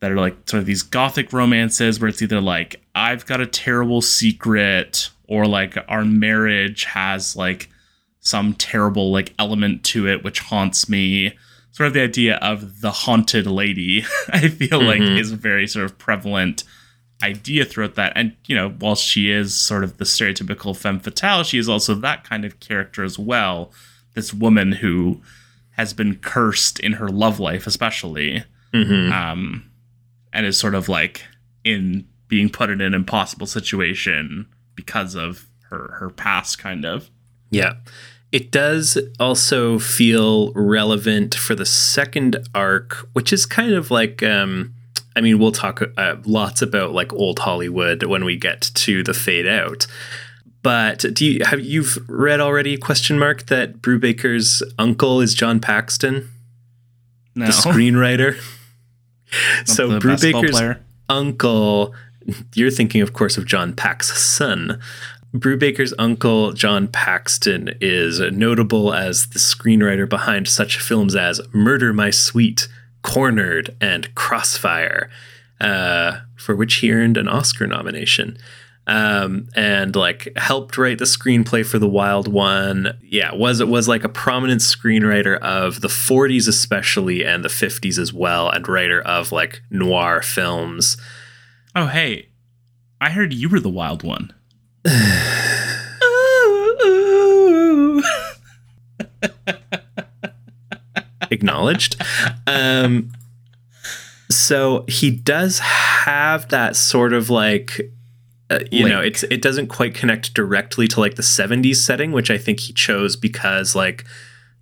S2: that are like sort of these gothic romances where it's either like, I've got a terrible secret, or like our marriage has like some terrible like element to it which haunts me. Sort of the idea of the haunted lady, *laughs* I feel mm-hmm. like is a very sort of prevalent idea throughout that. And, you know, while she is sort of the stereotypical femme fatale, she is also that kind of character as well this woman who has been cursed in her love life, especially, mm-hmm. um, and is sort of like in being put in an impossible situation because of her her past, kind of.
S1: Yeah. It does also feel relevant for the second arc, which is kind of like, um, I mean, we'll talk uh, lots about like old Hollywood when we get to the fade out. But do you have you've read already? Question mark that Brubaker's uncle is John Paxton, no. the screenwriter. *laughs* so the Brubaker's uncle. You're thinking, of course, of John Pax's son. Brubaker's uncle, John Paxton, is notable as the screenwriter behind such films as Murder My Sweet, Cornered, and Crossfire, uh, for which he earned an Oscar nomination um, and like helped write the screenplay for the Wild One. Yeah, was it was like a prominent screenwriter of the 40s especially and the 50s as well, and writer of like noir films.
S2: Oh hey, I heard you were the Wild One. *sighs*
S1: Acknowledged. Um, so he does have that sort of like uh, you Link. know it's it doesn't quite connect directly to like the 70s setting which i think he chose because like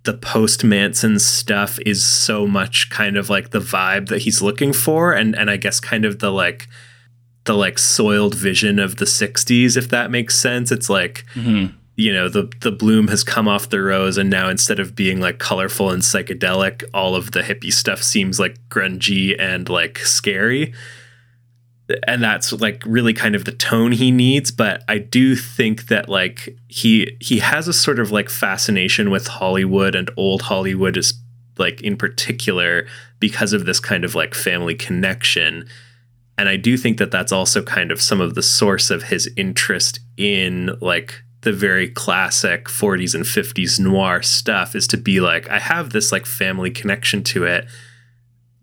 S1: the post manson stuff is so much kind of like the vibe that he's looking for and and i guess kind of the like the like soiled vision of the 60s if that makes sense it's like mm-hmm. you know the the bloom has come off the rose and now instead of being like colorful and psychedelic all of the hippie stuff seems like grungy and like scary and that's like really kind of the tone he needs but i do think that like he he has a sort of like fascination with hollywood and old hollywood is like in particular because of this kind of like family connection. And i do think that that's also kind of some of the source of his interest in like the very classic 40s and 50s noir stuff is to be like i have this like family connection to it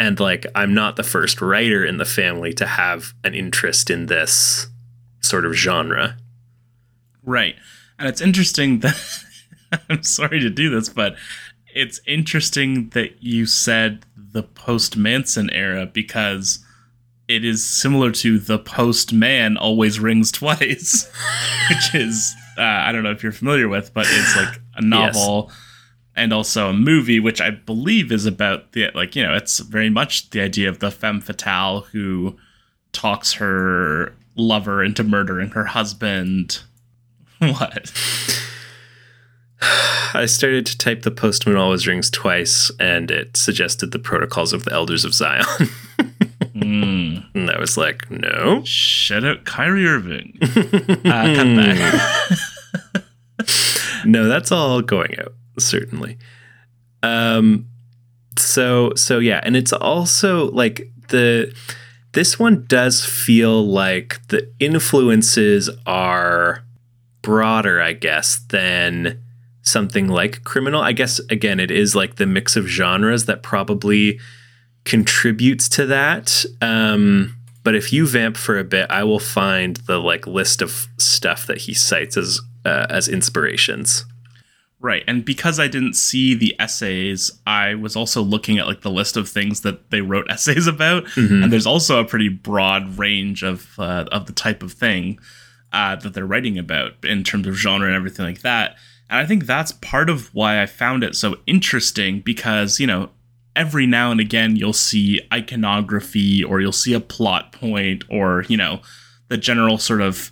S1: and like I'm not the first writer in the family to have an interest in this sort of genre.
S2: Right. And it's interesting that *laughs* I'm sorry to do this, but it's interesting that you said the post Manson era because it is similar to the post man always rings twice, *laughs* which is uh, I don't know if you're familiar with, but it's like a novel yes and also a movie which I believe is about the like you know it's very much the idea of the femme fatale who talks her lover into murdering her husband. *laughs* What?
S1: I started to type the postman always rings twice, and it suggested the protocols of the elders of Zion. mm. And I was like, no.
S2: Shut out Kyrie Irving. *laughs* uh, come back. *laughs*
S1: no, that's all going out certainly. Um, so so yeah, and it's also like the this one does feel like the influences are broader, I guess, than something like criminal. I guess again, it is like the mix of genres that probably contributes to that. Um, but if you vamp for a bit, I will find the like list of stuff that he cites as uh, as inspirations.
S2: Right. And because I didn't see the essays, I was also looking at like the list of things that they wrote *laughs* essays about. Mm-hmm. And there's also a pretty broad range of uh, of the type of thing uh, that they're writing about in terms of genre and everything like that. And I think that's part of why I found it so interesting because, you know, every now and again you'll see iconography or you'll see a plot point or, you know, the general sort of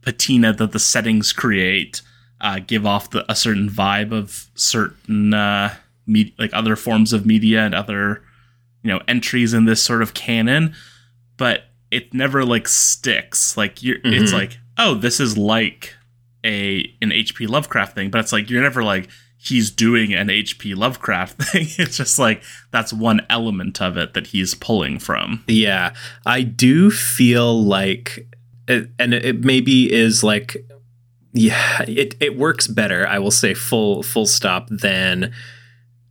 S2: patina that the settings create uh, give off the, a certain vibe of certain uh, me- like other forms of media and other you know entries in this sort of canon, but it never like sticks. Like you're, mm-hmm. it's like oh, this is like a an H.P. Lovecraft thing, but it's like you're never like he's doing an HP Lovecraft *laughs* thing. It's just like that's one element of it that he's pulling from.
S1: Yeah, I do feel like, it, and it maybe is like, yeah, it it works better. I will say full full stop than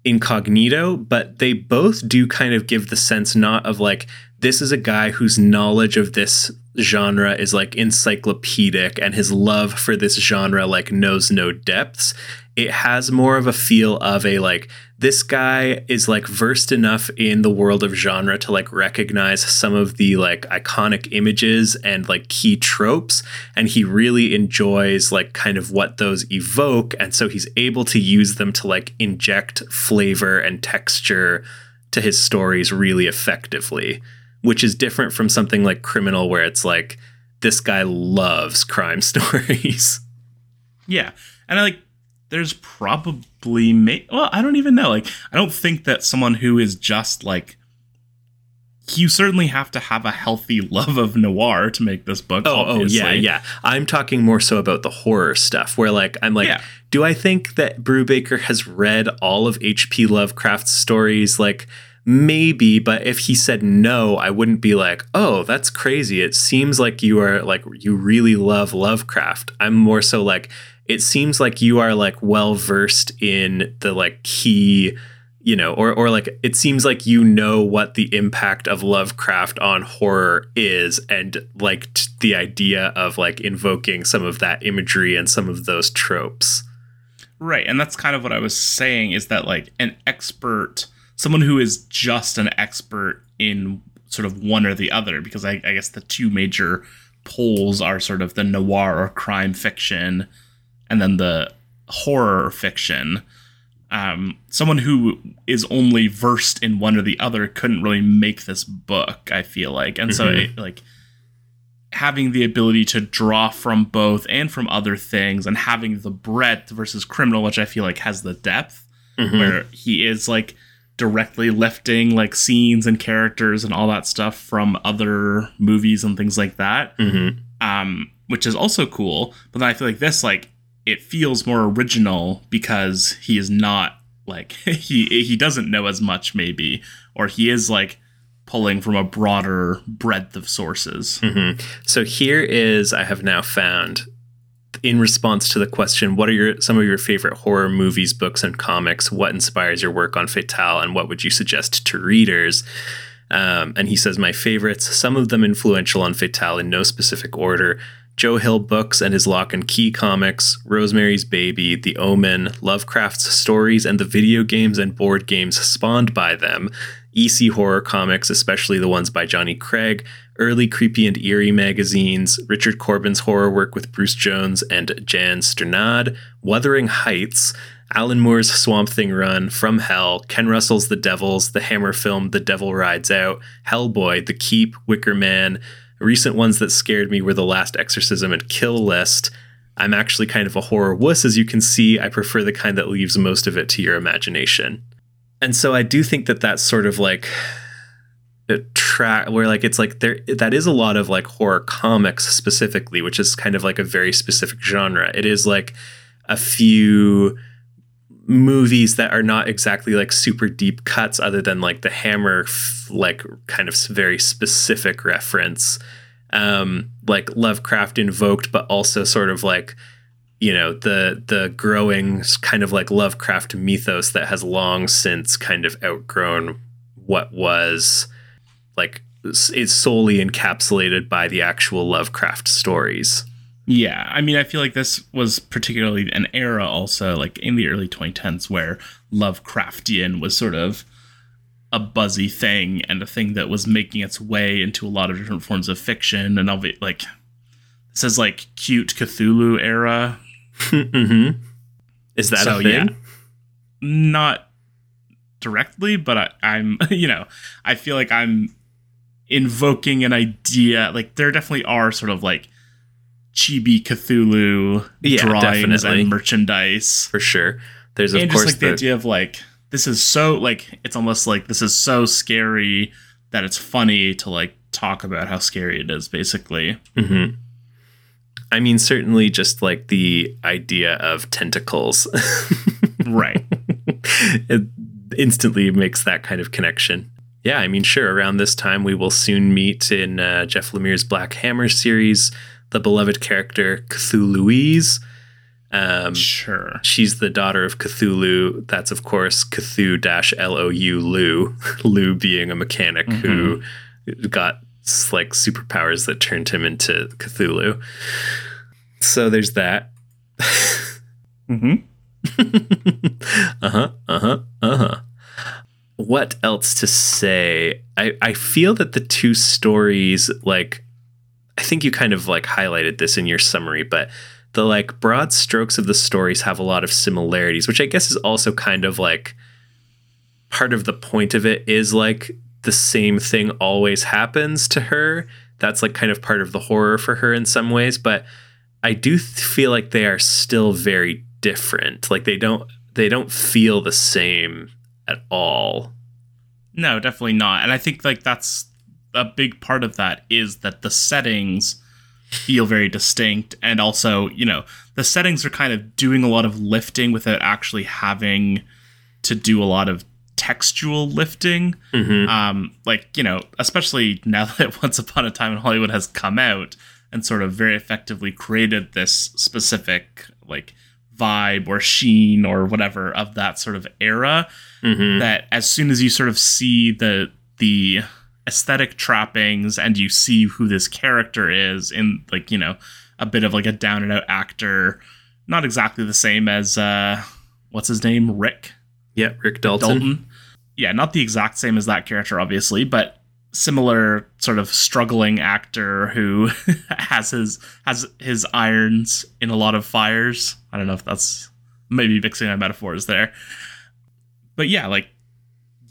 S1: incognito, but they both do kind of give the sense not of like this is a guy whose knowledge of this genre is like encyclopedic and his love for this genre like knows no depths. It has more of a feel of a like this guy is like versed enough in the world of genre to like recognize some of the like iconic images and like key tropes and he really enjoys like kind of what those evoke and so he's able to use them to like inject flavor and texture to his stories really effectively which is different from something like criminal where it's like this guy loves crime *laughs* stories.
S2: Yeah. And i like there's probably may well i don't even know. Like i don't think that someone who is just like you certainly have to have a healthy love of noir to make this book
S1: oh, oh yeah yeah. I'm talking more so about the horror stuff where like i'm like yeah. do i think that brubaker has read all of hp lovecraft's stories? Like maybe but if he said no i wouldn't be like oh that's crazy. It seems like you are like you really love lovecraft. I'm more so like it seems like you are like well versed in the like key you know or or like it seems like you know what the impact of lovecraft on horror is and like t- the idea of like invoking some of that imagery and some of those tropes.
S2: Right and that's kind of what i was saying is that like an expert someone who is just an expert in sort of one or the other because i, I guess the two major poles are sort of the noir or crime fiction and then the horror fiction. Um, someone who is only versed in one or the other couldn't really make this book. I feel like, and mm-hmm. so it, like having the ability to draw from both and from other things, and having the breadth versus criminal, which I feel like has the depth, mm-hmm. where he is like directly lifting like scenes and characters and all that stuff from other movies and things like that. Mm-hmm. Um, which is also cool. But then I feel like this, like, it feels more original because he is not like *laughs* he he doesn't know as much maybe or he is like pulling from a broader breadth of sources.
S1: Mm-hmm. So here is I have now found in response to the question what are your some of your favorite horror movies books and comics? What inspires your work on fatale and what would you suggest to readers? Um, and he says my favorites some of them influential on fatale in no specific order. Joe Hill books and his Locke and Key comics, Rosemary's Baby, The Omen, Lovecraft's stories, and the video games and board games spawned by them, EC horror comics, especially the ones by Johnny Craig, early creepy and eerie magazines, Richard Corbin's horror work with Bruce Jones and Jan Strnad, Wuthering Heights, Alan Moore's Swamp Thing run, From Hell, Ken Russell's The Devils, the Hammer film The Devil Rides Out, Hellboy, The Keep, Wicker Man, Recent ones that scared me were The Last Exorcism and Kill List. I'm actually kind of a horror wuss, as you can see. I prefer the kind that leaves most of it to your imagination. And so I do think that that's sort of like track where like it's like there that is a lot of like horror comics specifically, which is kind of like a very specific genre. It is like a few movies that are not exactly like super deep cuts other than like the hammer f- like kind of very specific reference um like lovecraft invoked but also sort of like you know the the growing kind of like lovecraft mythos that has long since kind of outgrown what was like is solely encapsulated by the actual lovecraft stories
S2: yeah, I mean, I feel like this was particularly an era also, like in the early 2010s, where Lovecraftian was sort of a buzzy thing and a thing that was making its way into a lot of different forms of fiction. And of it, like, this is like cute Cthulhu era. *laughs*
S1: mm-hmm. Is that so, a thing? Yeah,
S2: not directly, but I, I'm, *laughs* you know, I feel like I'm invoking an idea. Like, there definitely are sort of like chibi Cthulhu yeah, drawings definitely. and merchandise
S1: for sure. There's of
S2: and
S1: course
S2: just like the, the idea of like this is so like it's almost like this is so scary that it's funny to like talk about how scary it is basically
S1: mm-hmm. i mean certainly just like the idea of tentacles *laughs*
S2: right.
S1: it instantly makes that kind of connection. Yeah, I mean, sure. Around this time, we will soon meet in uh, Jeff Lemire's Black Hammer series the beloved character Cthu-Louise. Um,
S2: sure.
S1: She's the daughter of Cthulhu. That's, of course, Cthulhu L O U Lu. Lu *laughs* being a mechanic mm-hmm. who got like superpowers that turned him into Cthulhu. So there's that.
S2: mm-hmm. *laughs*
S1: uh huh. Uh huh. Uh huh. What else to say? I, I feel that the two stories, like, I think you kind of like highlighted this in your summary, but the like broad strokes of the stories have a lot of similarities, which I guess is also kind of like part of the point of it is like the same thing always happens to her. That's like kind of part of the horror for her in some ways, but I do th- feel like they are still very different. Like they don't they don't feel the same at all.
S2: No, definitely not. And I think like that's a big part of that is that the settings feel very distinct and also, you know, the settings are kind of doing a lot of lifting without actually having to do a lot of textual lifting.
S1: Mm-hmm.
S2: Um, like, you know, especially now *laughs* that Once Upon a Time in Hollywood has come out and sort of very effectively created this specific, like, vibe or sheen or whatever of that sort of era.
S1: Mm-hmm.
S2: That as soon as you sort of see the, the, aesthetic trappings and you see who this character is in like you know a bit of like a down and out actor not exactly the same as uh what's his name rick
S1: yeah, Rick Dalton. Dalton.
S2: Yeah, not the exact same as that character, obviously, but similar sort of struggling actor who *laughs* has his has his irons in a lot of fires. I don't know if that's maybe mixing my metaphors there. But yeah, like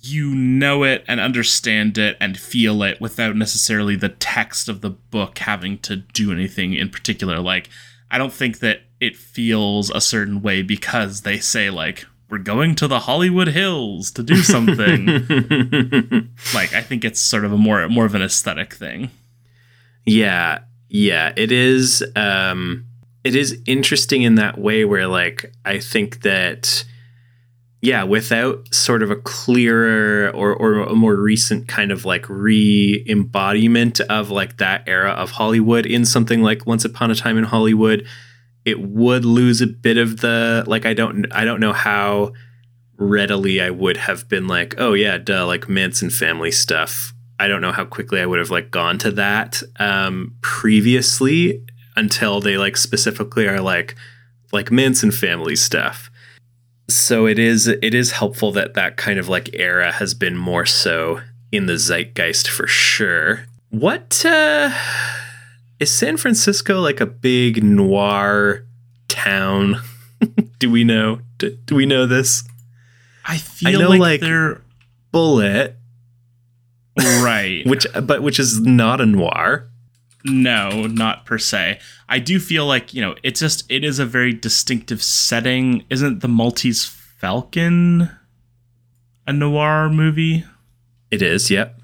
S2: you know it and understand it and feel it without necessarily the text of the book having to do anything in particular. Like I don't think that it feels a certain way because they say like we're going to the Hollywood Hills to do something. *laughs* like I think it's sort of a more more of an aesthetic thing.
S1: Yeah. Yeah, it is um it is interesting in that way where like I think that yeah, without sort of a clearer or, or a more recent kind of like re embodiment of like that era of Hollywood in something like Once Upon a Time in Hollywood, it would lose a bit of the like I don't I don't know how readily I would have been like, oh yeah, duh, like Manson family stuff. I don't know how quickly I would have like gone to that um, previously until they like specifically are like like Manson family stuff. So it is it is helpful that that kind of like era has been more so in the zeitgeist for sure. What uh is San Francisco like a big noir town? *laughs* do we know? Do, do, we know this?
S2: I feel I know, like, like they're
S1: Bullitt,
S2: right? *laughs*
S1: which, but which is not a noir.
S2: No, not per se. I do feel like you know it's just it is a very distinctive setting. Isn't the Maltese Falcon a noir movie?
S1: It is. Yep.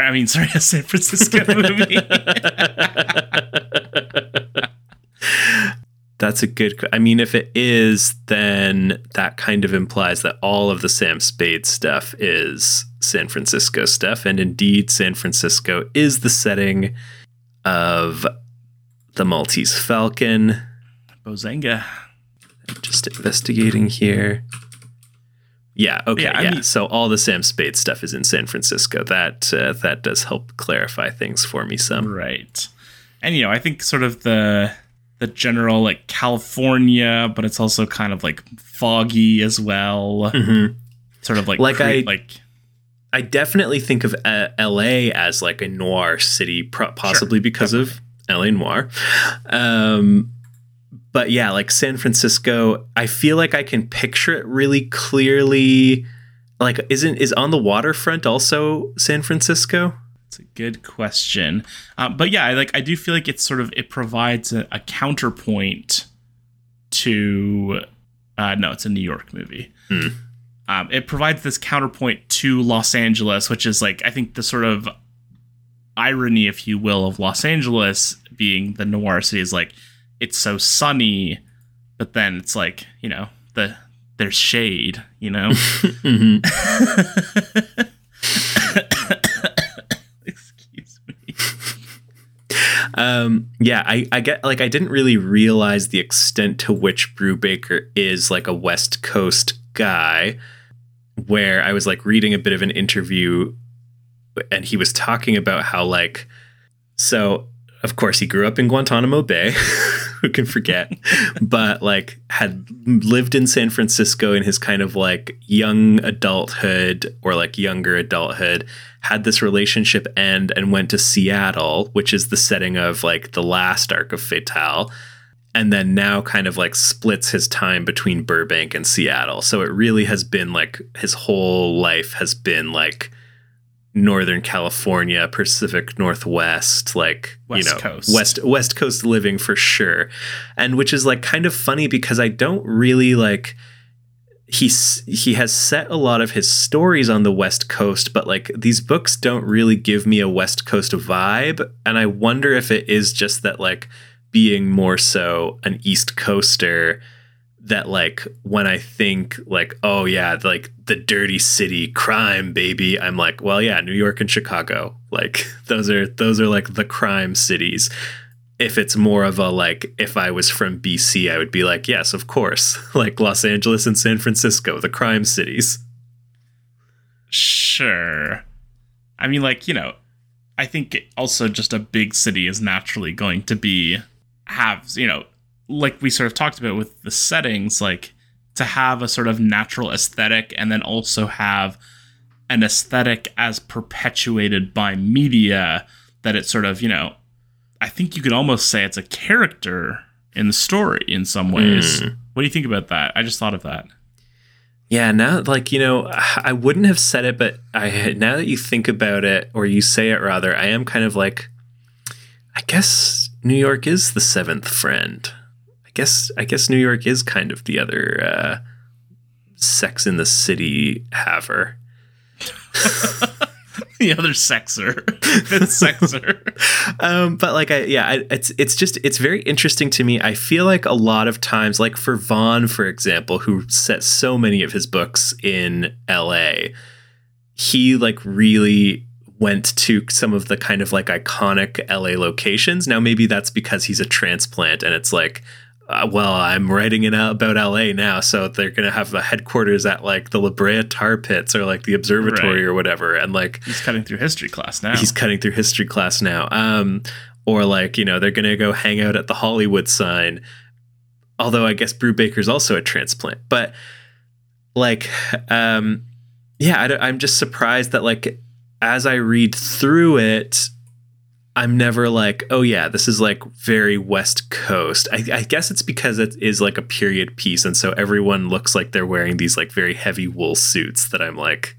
S2: I mean, sorry, *laughs* a San Francisco movie.
S1: That's a good. I mean, if it is, then that kind of implies that all of the Sam Spade stuff is San Francisco stuff, and indeed, San Francisco is the setting of the Maltese Falcon.
S2: Bozanga.
S1: just investigating here. Yeah. Okay. Yeah. yeah. Mean, so all the Sam Spade stuff is in San Francisco. That uh, that does help clarify things for me some.
S2: Right. And you know, I think sort of the the general like California, but it's also kind of like foggy as well.
S1: Mm-hmm.
S2: Sort of like
S1: like
S2: cre-
S1: I
S2: like.
S1: I definitely think of uh, L.A. as like a noir city, possibly sure, because definitely. of L.A. noir. Um, but yeah, like San Francisco, I feel like I can picture it really clearly. Like, isn't is on the waterfront also San Francisco?
S2: It's a good question, um, but yeah, I like I do feel like it's sort of it provides a, a counterpoint to. Uh, no, it's a New York movie.
S1: Hmm.
S2: Um, it provides this counterpoint to Los Angeles, which is like I think the sort of irony, if you will, of Los Angeles being the noir city is like it's so sunny, but then it's like you know the there's shade, you know. *laughs*
S1: Mhm. *coughs*
S2: Excuse me.
S1: Um, yeah, I, I get like I didn't really realize the extent to which Brubaker is like a West Coast guy. Where I was like reading a bit of an interview, and he was talking about how like, so of course he grew up in Guantanamo Bay. *laughs* Who can forget? but like had lived in San Francisco in his kind of like young adulthood or like younger adulthood had this relationship end and went to Seattle, which is the setting of like the last arc of Fatale, and then now kind of like splits his time between Burbank and Seattle. So it really has been like his whole life has been like Northern California, Pacific Northwest, like
S2: West
S1: you know,
S2: Coast.
S1: West West Coast living for sure. And which is like kind of funny because I don't really like he's he has set a lot of his stories on the west coast but like these books don't really give me a west coast vibe and i wonder if it is just that like being more so an east coaster that like when i think like oh yeah like the dirty city crime baby i'm like well yeah new york and chicago like *laughs* those are those are like the crime cities if it's more of a like if I was from BC, I would be like, yes, of course, *laughs* like Los Angeles and San Francisco, the crime cities.
S2: Sure. I mean, like, you know, I think also just a big city is naturally going to be, have, you know, like we sort of talked about with the settings, like to have a sort of natural aesthetic and then also have an aesthetic as perpetuated by media that it sort of, you know, I think you could almost say it's a character in the story in some ways.
S1: Mm.
S2: What do you think about that? I just thought of that.
S1: Yeah, now like you know, I wouldn't have said it, but I now that you think about it, or you say it rather, I am kind of like, I guess New York is the seventh friend. I guess I guess New York is kind of the other uh, Sex in the City haver. *laughs*
S2: the other sexer. *laughs* Fifth sexer. *laughs*
S1: um, but like I yeah, I, it's it's just it's very interesting to me. I feel like a lot of times, like for Vaughan, for example, who set so many of his books in L.A., he like really went to some of the kind of like iconic LA locations. Now maybe that's because he's a transplant and it's like uh, well, I'm writing in about LA now, so they're gonna have the headquarters at like the La Brea Tar Pits or like the observatory
S2: Right.
S1: or whatever, and like
S2: He's cutting through history class now.
S1: he's cutting through history class now. Um, or like you know they're gonna go hang out at the Hollywood sign. Although I guess Brubaker's also a transplant, but like, um, yeah, I I'm just surprised that like as I read through it. I'm never like, oh yeah, this is like very West Coast. I, I guess it's because it is like a period piece, and so everyone looks like they're wearing these like very heavy wool suits. That I'm like,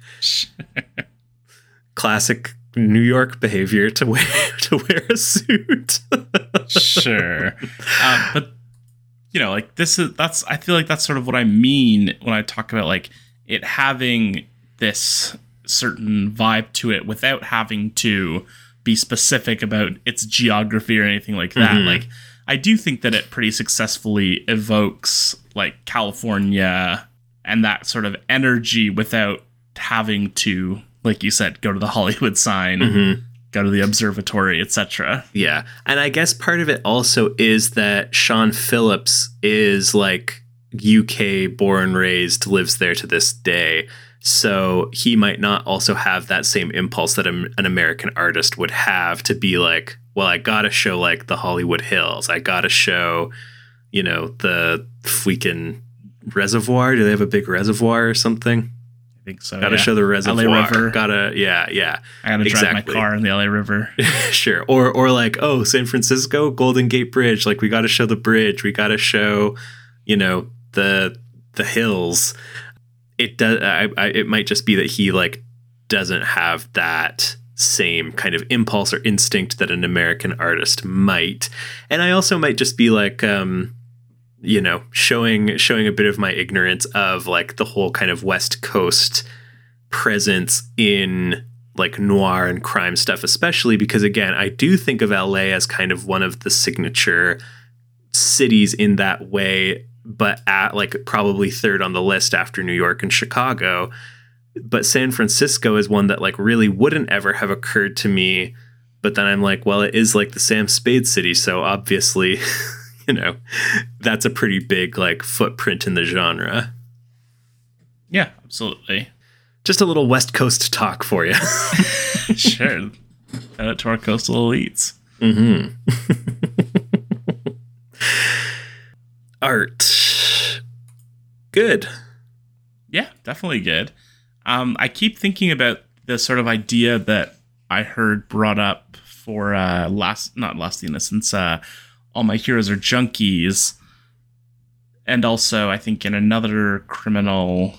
S1: *laughs* classic New York behavior to wear *laughs* to wear a suit.
S2: sure. *laughs* Um, but you know, like this is that's I feel like that's sort of what I mean when I talk about like it having this certain vibe to it without having to be specific about its geography or anything like that.
S1: Mhm.
S2: Like I do think that it pretty successfully evokes like California and that sort of energy without having to like you said go to the *laughs* Hollywood sign,
S1: Mhm.
S2: go to the observatory, etc.
S1: Yeah. And I guess part of it also is that Sean Phillips is like UK born, raised, lives there to this day. So he might not also have that same impulse that an an American artist would have to be like, well, I gotta show like the Hollywood Hills. I gotta show, you know, the freaking reservoir. Do they have a big reservoir or something?
S2: I think so.
S1: Gotta
S2: yeah.
S1: show the reservoir.
S2: LA River.
S1: Gotta, yeah, yeah.
S2: I gotta drive my car in the LA River. *laughs*
S1: sure or or like oh san francisco golden gate bridge like we got to show the bridge we got to show you know the the hills it does I, I it might just be that he like doesn't have that same kind of impulse or instinct that an american artist might. And i also might just be like um you know showing showing a bit of my ignorance of like the whole kind of west coast presence in like noir and crime stuff, especially because again, I do think of LA as kind of one of the signature cities in that way but at like probably third on the list after New York and Chicago. But San Francisco is one that like really wouldn't ever have occurred to me. But then I'm like, well, it is like the Sam Spade city, so obviously, *laughs* you know, that's a pretty big like footprint in the genre.
S2: Yeah, absolutely.
S1: Just a little West Coast talk for you. *laughs*
S2: sure. Shout out to our coastal elites.
S1: Mm-hmm. *laughs* Art. Good.
S2: Yeah, definitely good. Um, I keep thinking about the sort of idea that I heard brought up for uh, last, not Last Innocence, uh, All My Heroes Are Junkies. And also, I think in another criminal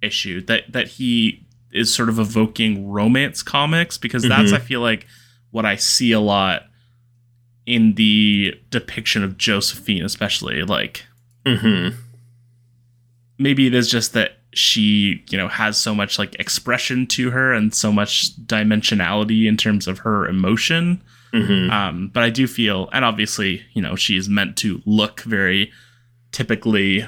S2: issue that that he is sort of evoking romance comics because that's
S1: Mhm.
S2: I feel like what I see a lot in the depiction of Josephine, especially like
S1: Mm-hmm.
S2: Maybe it is just that she you know has so much like expression to her and so much dimensionality in terms of her emotion
S1: Mm-hmm.
S2: um, but I do feel, and obviously, you know, she is meant to look very typically.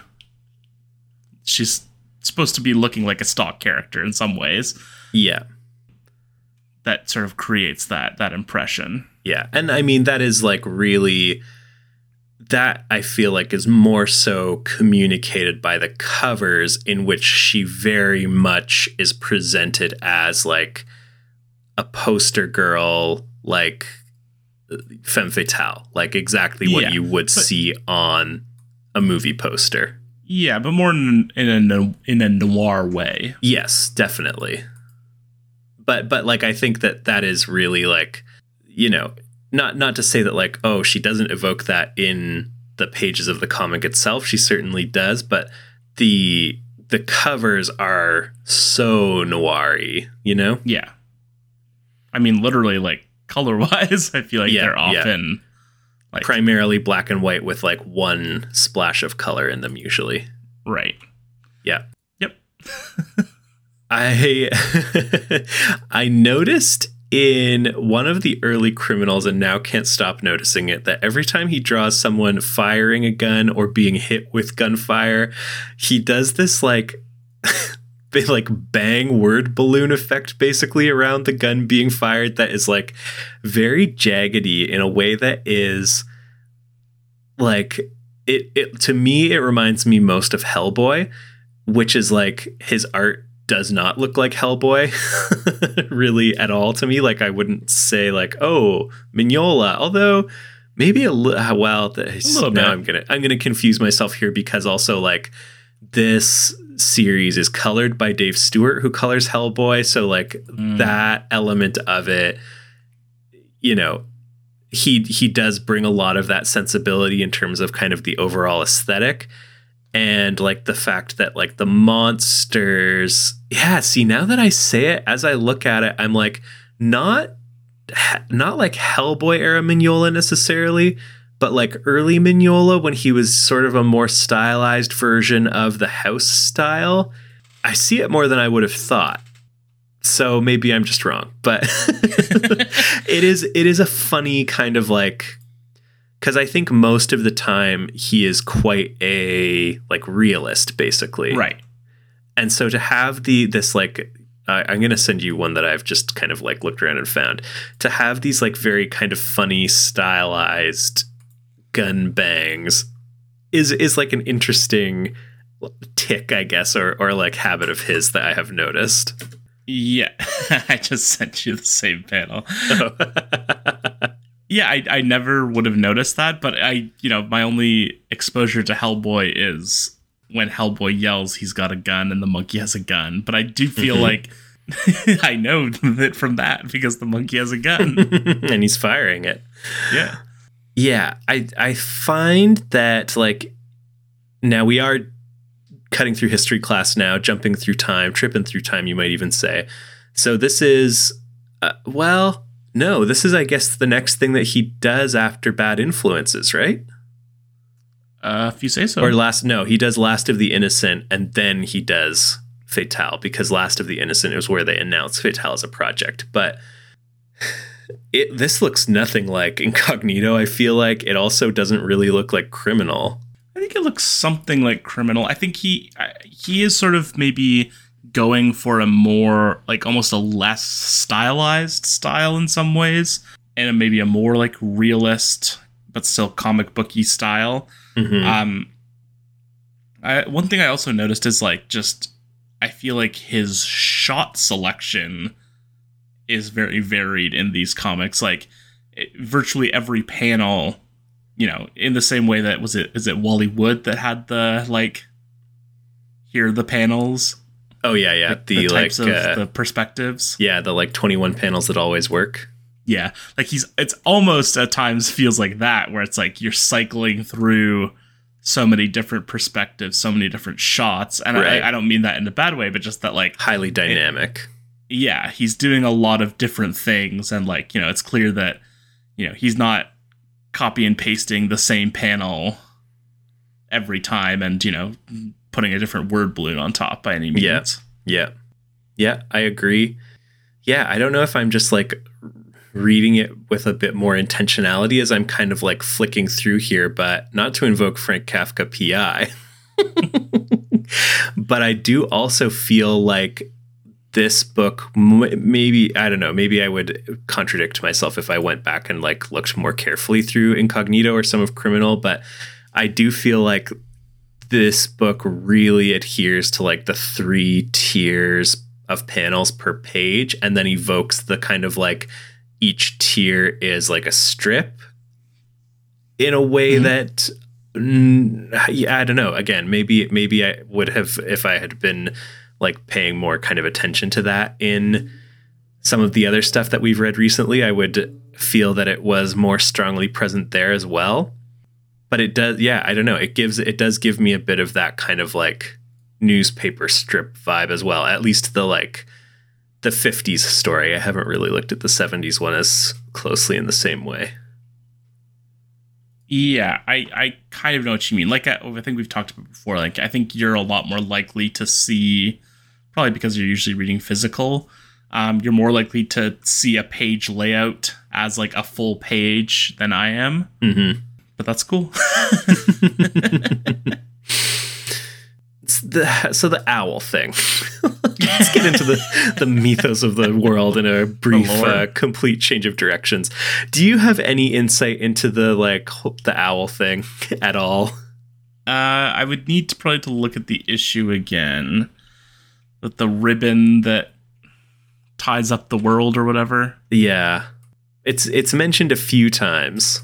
S2: She's supposed to be looking like a stock character in some ways.
S1: Yeah.
S2: That sort of creates that that impression.
S1: Yeah. And I mean, that is like really, that I feel like is more so communicated by the covers, in which she very much is presented as like a poster girl, like femme fatale, like exactly what
S2: Yeah,
S1: you would
S2: but-
S1: see on a movie poster.
S2: Yeah, but more in, in a in a noir way.
S1: Yes, definitely. But but like I think that that is really like you know not not to say that like oh she doesn't evoke that in the pages of the comic itself she certainly does but the the covers are so noiry you know
S2: Yeah, I mean, literally, like color wise, *laughs* I feel like
S1: Yeah,
S2: they're
S1: yeah.
S2: often like
S1: primarily black and white with like one splash of color in them usually
S2: right.
S1: yeah
S2: Yep. *laughs*
S1: I *laughs* I noticed in one of the early criminals and now can't stop noticing it that every time he draws someone firing a gun or being hit with gunfire, he does this like *laughs* big like bang word balloon effect basically around the gun being fired that is like very jaggedy in a way that is like it, it to me it reminds me most of Hellboy which is like his art does not look like Hellboy *laughs* really at all to me. Like I wouldn't say like, oh, Mignola, although maybe a little. Well, the,
S2: little
S1: now
S2: bit.
S1: I'm gonna I'm gonna confuse myself here because also like this series is colored by Dave Stewart, who colors Hellboy. So like
S2: Mm.
S1: that element of it, you know, he he does bring a lot of that sensibility in terms of kind of the overall aesthetic and like the fact that like the monsters yeah see now that i say it as i look at it i'm like not not like hellboy era mignola necessarily but like early mignola when he was sort of a more stylized version of the house style i see it more than i would have thought. So maybe i'm just wrong but *laughs* it is it is a funny kind of like because I think most of the time he is quite a like realist, basically.
S2: Right.
S1: And so to have the this like I I'm gonna send you one that I've just kind of like looked around and found to have these like very kind of funny stylized gun bangs is is like an interesting tick, I guess, or or like habit of his that I have noticed.
S2: Yeah, *laughs* I just sent you the same panel. *laughs* *laughs* Yeah, I, I never would have noticed that, but I, you know, my only exposure to Hellboy is when Hellboy yells he's got a gun and the monkey has a gun. But I do feel
S1: Mhm.
S2: like *laughs* I know *laughs* that from that because the monkey has a gun. *laughs*
S1: and he's firing it.
S2: yeah.
S1: Yeah, I I find that like now we are cutting through history class now, jumping through time, tripping through time, you might even say. So this is uh, well, no, this is I guess the next thing that he does after Bad Influences, right?
S2: Uh, if you say so.
S1: Or last no, he does Last of the Innocent and then he does Fatale because Last of the Innocent is where they announce Fatale as a project, but *sighs* it this looks nothing like Incognito. I feel like it also doesn't really look like Criminal.
S2: I think it looks something like criminal. I think he he is sort of maybe going for a more like almost a less stylized style in some ways, and maybe a more like realist but still comic booky style.
S1: Mhm.
S2: Um, I, one thing I also noticed is like just I feel like his shot selection is very varied in these comics. Like it, virtually every panel, you know, in the same way that was it is it Wally Wood that had the like here are the panels,
S1: oh yeah, yeah.
S2: like,
S1: the
S2: the
S1: like
S2: types of
S1: uh,
S2: the perspectives.
S1: yeah, the like 21 panels that always work.
S2: Yeah, like he's it's almost at times feels like that where it's like you're cycling through so many different perspectives, so many different shots, and
S1: Right.
S2: I, I don't mean that in a bad way, but just that like
S1: Highly dynamic.
S2: yeah, he's doing a lot of different things, and like you know, it's clear that you know he's not copy and pasting the same panel every time, and you know, putting a different word balloon on top by any means.
S1: Yeah. Yeah. Yeah, I agree. Yeah, I don't know if I'm just like reading it with a bit more intentionality as I'm kind of like flicking through here, but not to invoke Frank Kafka PI. *laughs* but I do also feel like this book maybe I don't know, maybe I would contradict myself if I went back and like looked more carefully through Incognito or some of Criminal, but I do feel like this book really adheres to like the three tiers of panels per page and then evokes the kind of like each tier is like a strip in a way
S2: Mhm.
S1: that yeah, I don't know again maybe maybe I would have if I had been like paying more kind of attention to that in some of the other stuff that we've read recently I would feel that it was more strongly present there as well but it does yeah i don't know it gives it does give me a bit of that kind of like newspaper strip vibe as well at least the like the 50s story i haven't really looked at the 70s one as closely in the same way
S2: Yeah, I, I kind of know what you mean. Like I, I think we've talked about before. Like I think you're a lot more likely to see, probably because you're usually reading physical. Um, you're more likely to see a page layout as like a full page than I am.
S1: mm-hmm.
S2: But that's cool. *laughs*
S1: The, so the owl thing *laughs* let's get into the, the mythos of the world in a brief uh, complete change of directions do you have any insight into the like the owl thing *laughs* at all
S2: Uh, I would need to probably to look at the issue again. With the ribbon that ties up the world or whatever.
S1: yeah it's it's mentioned a few times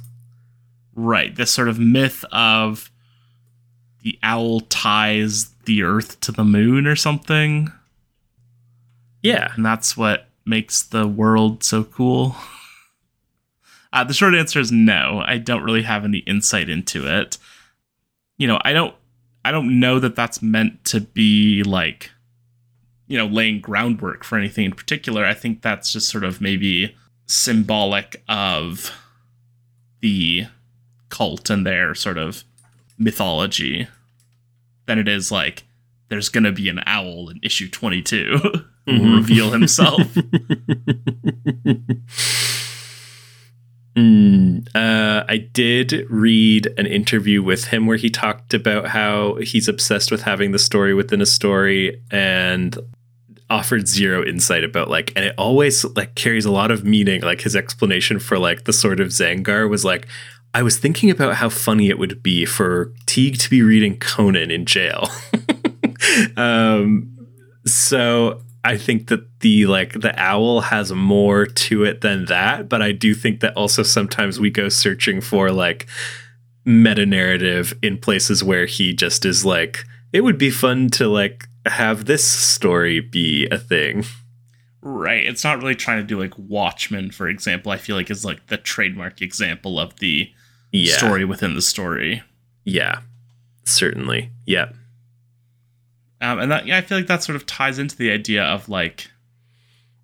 S2: Right. This sort of myth of the owl ties the earth to the moon or something.
S1: yeah
S2: And that's what makes the world so cool. Uh, the short answer is no. I don't really have any insight into it. You know, I don't. I don't know that that's meant to be like, you know, laying groundwork for anything in particular. I think that's just sort of maybe symbolic of the cult and their sort of mythology than it is like there's gonna be an owl in issue 22 *laughs* who will
S1: Mhm.
S2: reveal himself *laughs*
S1: Mm, uh, I did read an interview with him where he talked about how he's obsessed with having the story within a story and offered zero insight about like and it always like carries a lot of meaning like his explanation for like the sword of Zangar was like I was thinking about how funny it would be for Teeg to be reading Conan in jail. *laughs* um so I think that the like the owl has more to it than that, but I do think that also sometimes we go searching for like meta narrative in places where he just is like it would be fun to like have this story be a thing.
S2: right it's not really trying to do like watchmen for example i feel like is like the trademark example of the
S1: Yeah.
S2: story within the story
S1: Yeah. Certainly. Yeah.
S2: um, and that yeah i feel like that sort of ties into the idea of like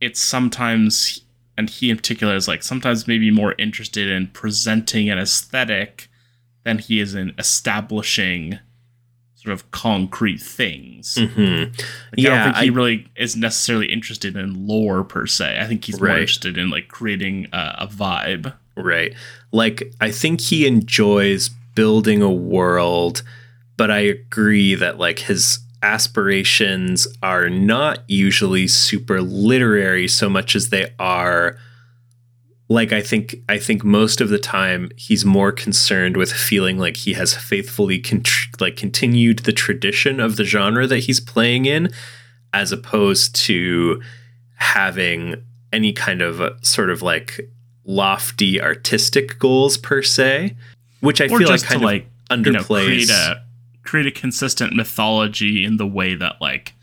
S2: it's sometimes and he in particular is like sometimes maybe more interested in presenting an aesthetic than he is in establishing sort of concrete things
S1: hmm
S2: Like, I
S1: Yeah,
S2: don't think he
S1: I-
S2: really is necessarily interested in lore per se. I think he's more interested in like creating a vibe.
S1: Right. Like, I think he enjoys building a world but I agree that like his aspirations are not usually super literary so much as they are like I think I think most of the time he's more concerned with feeling like he has faithfully con- like continued the tradition of the genre that he's playing in as opposed to having any kind of uh, sort of like lofty artistic goals per se which I
S2: or
S1: feel like kind of
S2: like
S1: underplays
S2: you know, create a create a consistent mythology in the way that like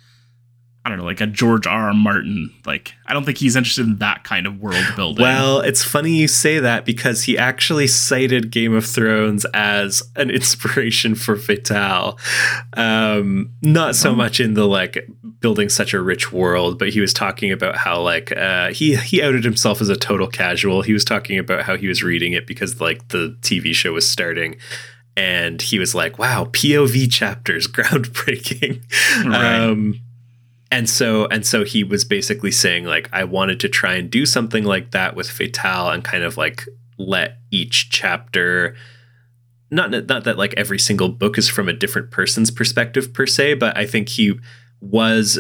S2: I don't know, like a George R. R. Martin. Like, I don't think he's interested in that kind of world building.
S1: Well, it's funny you say that because he actually cited Game of Thrones as an *laughs* inspiration for Fatale. Um, not so
S2: Oh.
S1: much in the like building such a rich world, but he was talking about how like uh, he he outed himself as a total casual. He was talking about how he was reading it because like the TV show was starting. And he was like, "Wow, POV chapters, *laughs* groundbreaking."
S2: Right.
S1: Um, and so and so he was basically saying like I wanted to try and do something like that with Fatale and kind of like let each chapter not not that like every single book is from a different person's perspective per se, but I think he was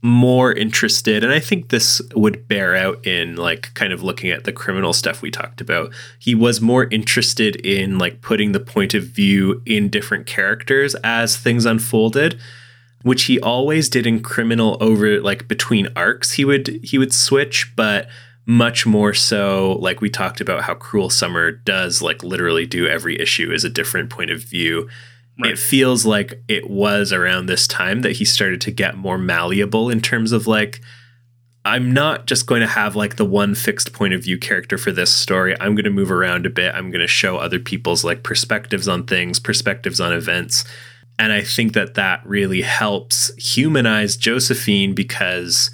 S1: more interested and I think this would bear out in like kind of looking at the criminal stuff we talked about. He was more interested in like putting the point of view in different characters as things unfolded which he always did in criminal over like between arcs he would he would switch but much more so like we talked about how cruel summer does like literally do every issue as a different point of view.
S2: Right.
S1: it feels like it was around this time that he started to get more malleable in terms of like i'm not just going to have like the one fixed point of view character for this story. I'm going to move around a bit. I'm going to show other people's like perspectives on things perspectives on events and I think that that really helps humanize Josephine because,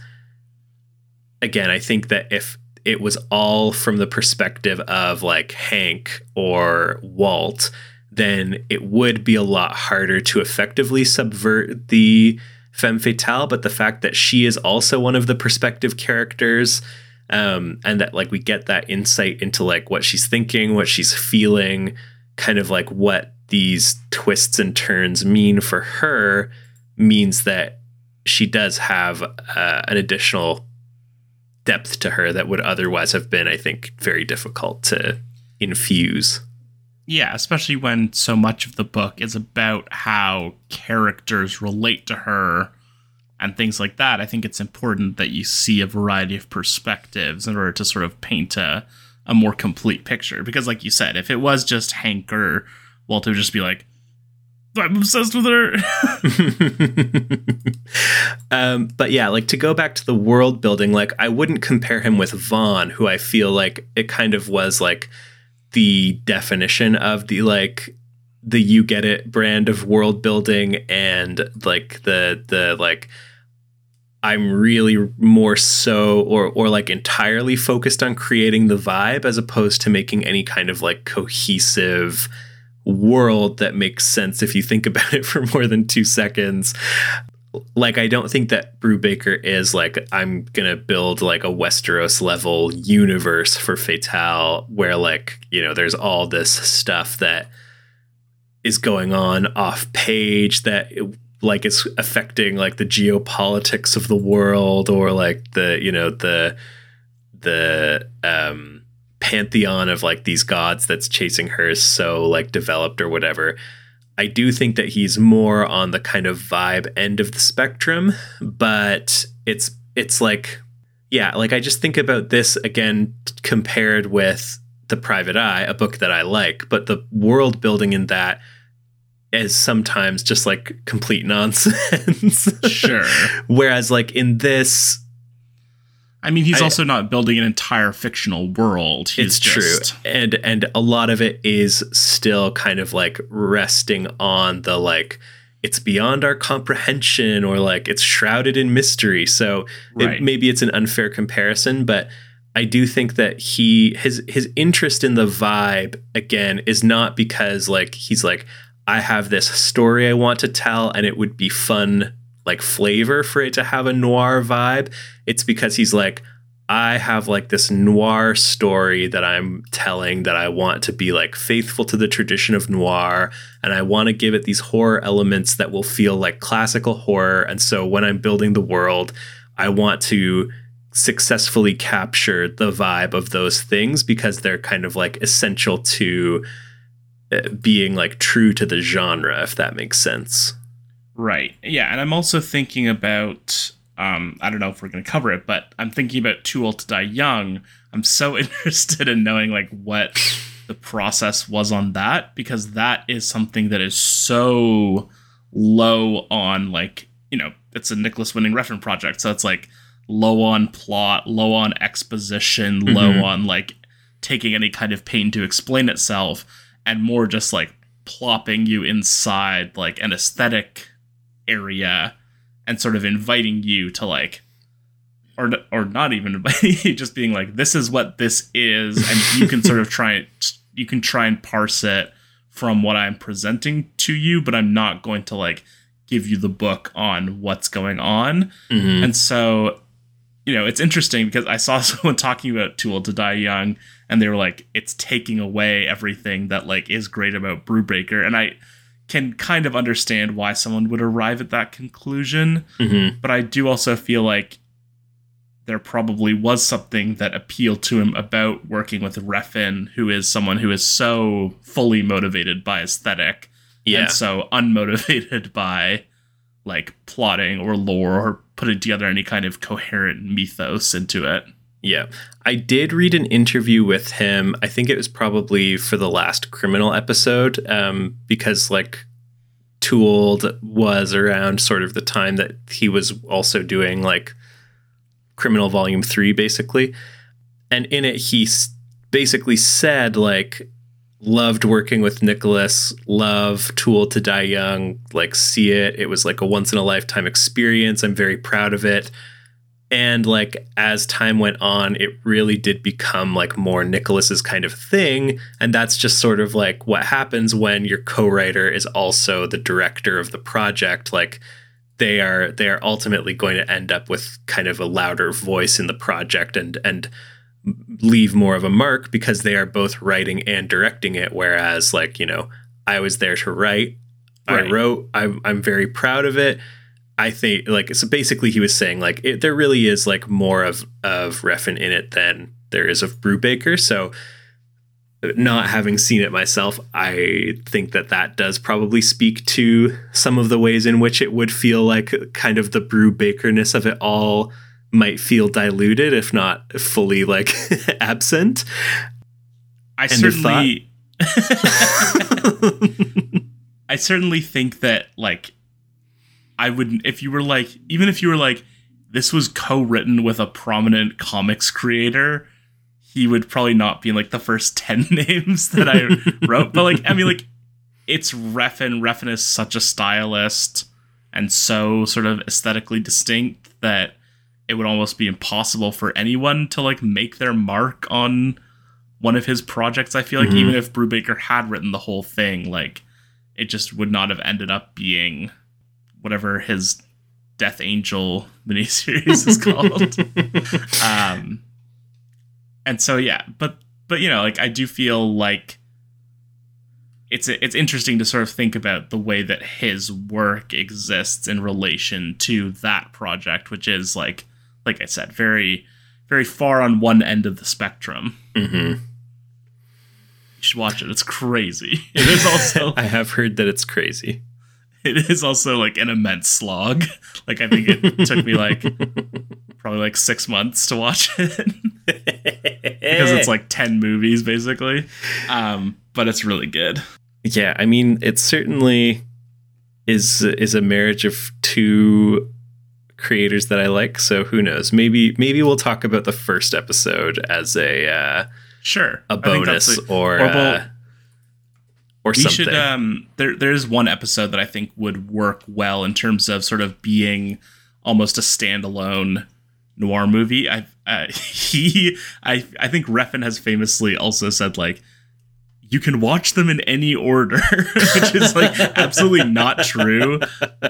S1: again, I think that if it was all from the perspective of like Hank or Walt, then it would be a lot harder to effectively subvert the femme fatale. But the fact that she is also one of the perspective characters, um, and that like we get that insight into like what she's thinking, what she's feeling, kind of like what these twists and turns mean for her means that she does have uh, an additional depth to her that would otherwise have been, I think, very difficult to infuse.
S2: Yeah, especially when so much of the book is about how characters relate to her and things like that. I think it's important that you see a variety of perspectives in order to sort of paint a, a more complete picture. Because, like you said, if it was just Hank or Walt, it would just be like, I'm obsessed with her. *laughs*
S1: um, but yeah, like to go back to the world building, like I wouldn't compare him with Vaughan, who I feel like it kind of was like the definition of the like the you get it brand of world building and like the the like I'm really more so or or like entirely focused on creating the vibe as opposed to making any kind of like cohesive world that makes sense if you think *laughs* about it for more than 2 seconds. Like I don't think that Brubaker is like I'm gonna build like a Westeros level universe for Fatale where like you know there's all this stuff that is going on off page that like is affecting like the geopolitics of the world or like the you know the the um pantheon of like these gods that's chasing her is so like developed or whatever I do think that he's more on the kind of vibe end of the spectrum, but it's it's like yeah, like I just think about this again compared with The Private Eye, a book that I like, but the world building in that is sometimes just like complete *laughs* nonsense.
S2: sure.
S1: Whereas like in this
S2: I mean, he's
S1: I-
S2: also not building an entire fictional world. He's
S1: it's
S2: just,
S1: true and and a lot of it is still kind of like resting on the like it's beyond our comprehension or like it's shrouded in mystery. So it- maybe it's an unfair comparison but i do think that he his his interest in the vibe again is not because like he's like i have this story i want to tell and it would be fun like flavor for it to have a noir vibe it's because he's like I have like this noir story that I'm telling that I want to be like faithful to the tradition of noir and I want to give it these horror elements that will feel like classical horror and so when I'm building the world I want to successfully capture the vibe of those things because they're kind of like essential to uh, being like true to the genre if that makes sense.
S2: Right. Yeah, and I'm also thinking about um, I don't know if we're going to cover it, but I'm thinking about Too Old to Die Young. I'm so *laughs* interested in knowing like what the process was on that because that is something that is so low on like you know it's a Nicolas Winding Refn project, so it's like low on plot, low on exposition, mm-hmm. low on like taking any kind of pain to explain itself, and more just like plopping you inside like an aesthetic area and sort of inviting you to like or or not even inviting *laughs* you just being like this is what this is and you can sort of try you can try and parse it from what I'm presenting to you but I'm not going to like give you the book on what's going on mm-hmm. and so you know it's interesting because I saw *laughs* someone talking about Too Old to Die Young and they were like it's taking away everything that like is great about Brubaker and I can kind of understand why someone would arrive at that conclusion. Mm-hmm. But I do also feel like there probably was something that appealed to him about working with Refn, who is someone who is so fully motivated by aesthetic yeah. and so unmotivated *laughs* by like plotting or lore or putting together any kind of coherent mythos into it.
S1: Yeah. I did read an interview with him. I think it was probably for the last criminal episode, um, because like Too Old was around sort of the time that he was also doing like criminal volume three, basically. And in it, he basically said, like, loved working with Nicholas, love Too Old to Die Young, like, see it. It was like a once in a lifetime experience. I'm very proud of it and like as time went on it really did become like more nicholas's kind of thing. And that's just sort of like what happens when your co-writer is also the director of the project. Like they are they are ultimately going to end up with kind of a louder voice in the project and and leave more of a mark because they are both writing and directing it. Whereas like you know i was there to write right. i wrote I'm, I'm very proud of it I think like so basically he was saying like it, there really is like more of of Refn in it than there is of Brubaker. So not having seen it myself, I think that that does probably speak to some of the ways in which it would feel like kind of the Brubakerness of it all might feel diluted, if not fully like *laughs* absent.
S2: I certainly, *laughs* *laughs* I certainly think that like I would if you were like even if you were like this was co-written with a prominent comics creator, he would probably not be in like the first *laughs* 10 names that I *laughs* wrote. But like I mean like it's Refn. Refn is such a stylist and so sort of aesthetically distinct that it would almost be impossible for anyone to like make their mark on one of his projects. I feel like mm-hmm. even if Brubaker had written the whole thing, like it just would not have ended up being whatever his Death Angel *laughs* miniseries is called. *laughs* um, and so yeah, but but you know, like I do feel like it's it's interesting to sort of think about the way that his work exists in relation to that project, which is like like I said, very very far on one end of the spectrum. Mm-hmm. You should watch it. It's crazy. *laughs* It is also.
S1: I have heard that it's crazy.
S2: It is also like an immense slog. Like I think it took me like *laughs* probably like six months to watch it because it's like ten movies basically. Um, but it's really good.
S1: Yeah, I mean, it certainly is is a marriage of two creators that I like. So who knows? Maybe maybe we'll talk about the first episode as a uh,
S2: sure
S1: a bonus or. or uh, or we something. should
S2: um there there's one episode that I think would work well in terms of sort of being almost a standalone noir movie. I uh, *laughs* he I I think Refn has famously also said like you can watch them in any order, *laughs* which is like *laughs* absolutely not true,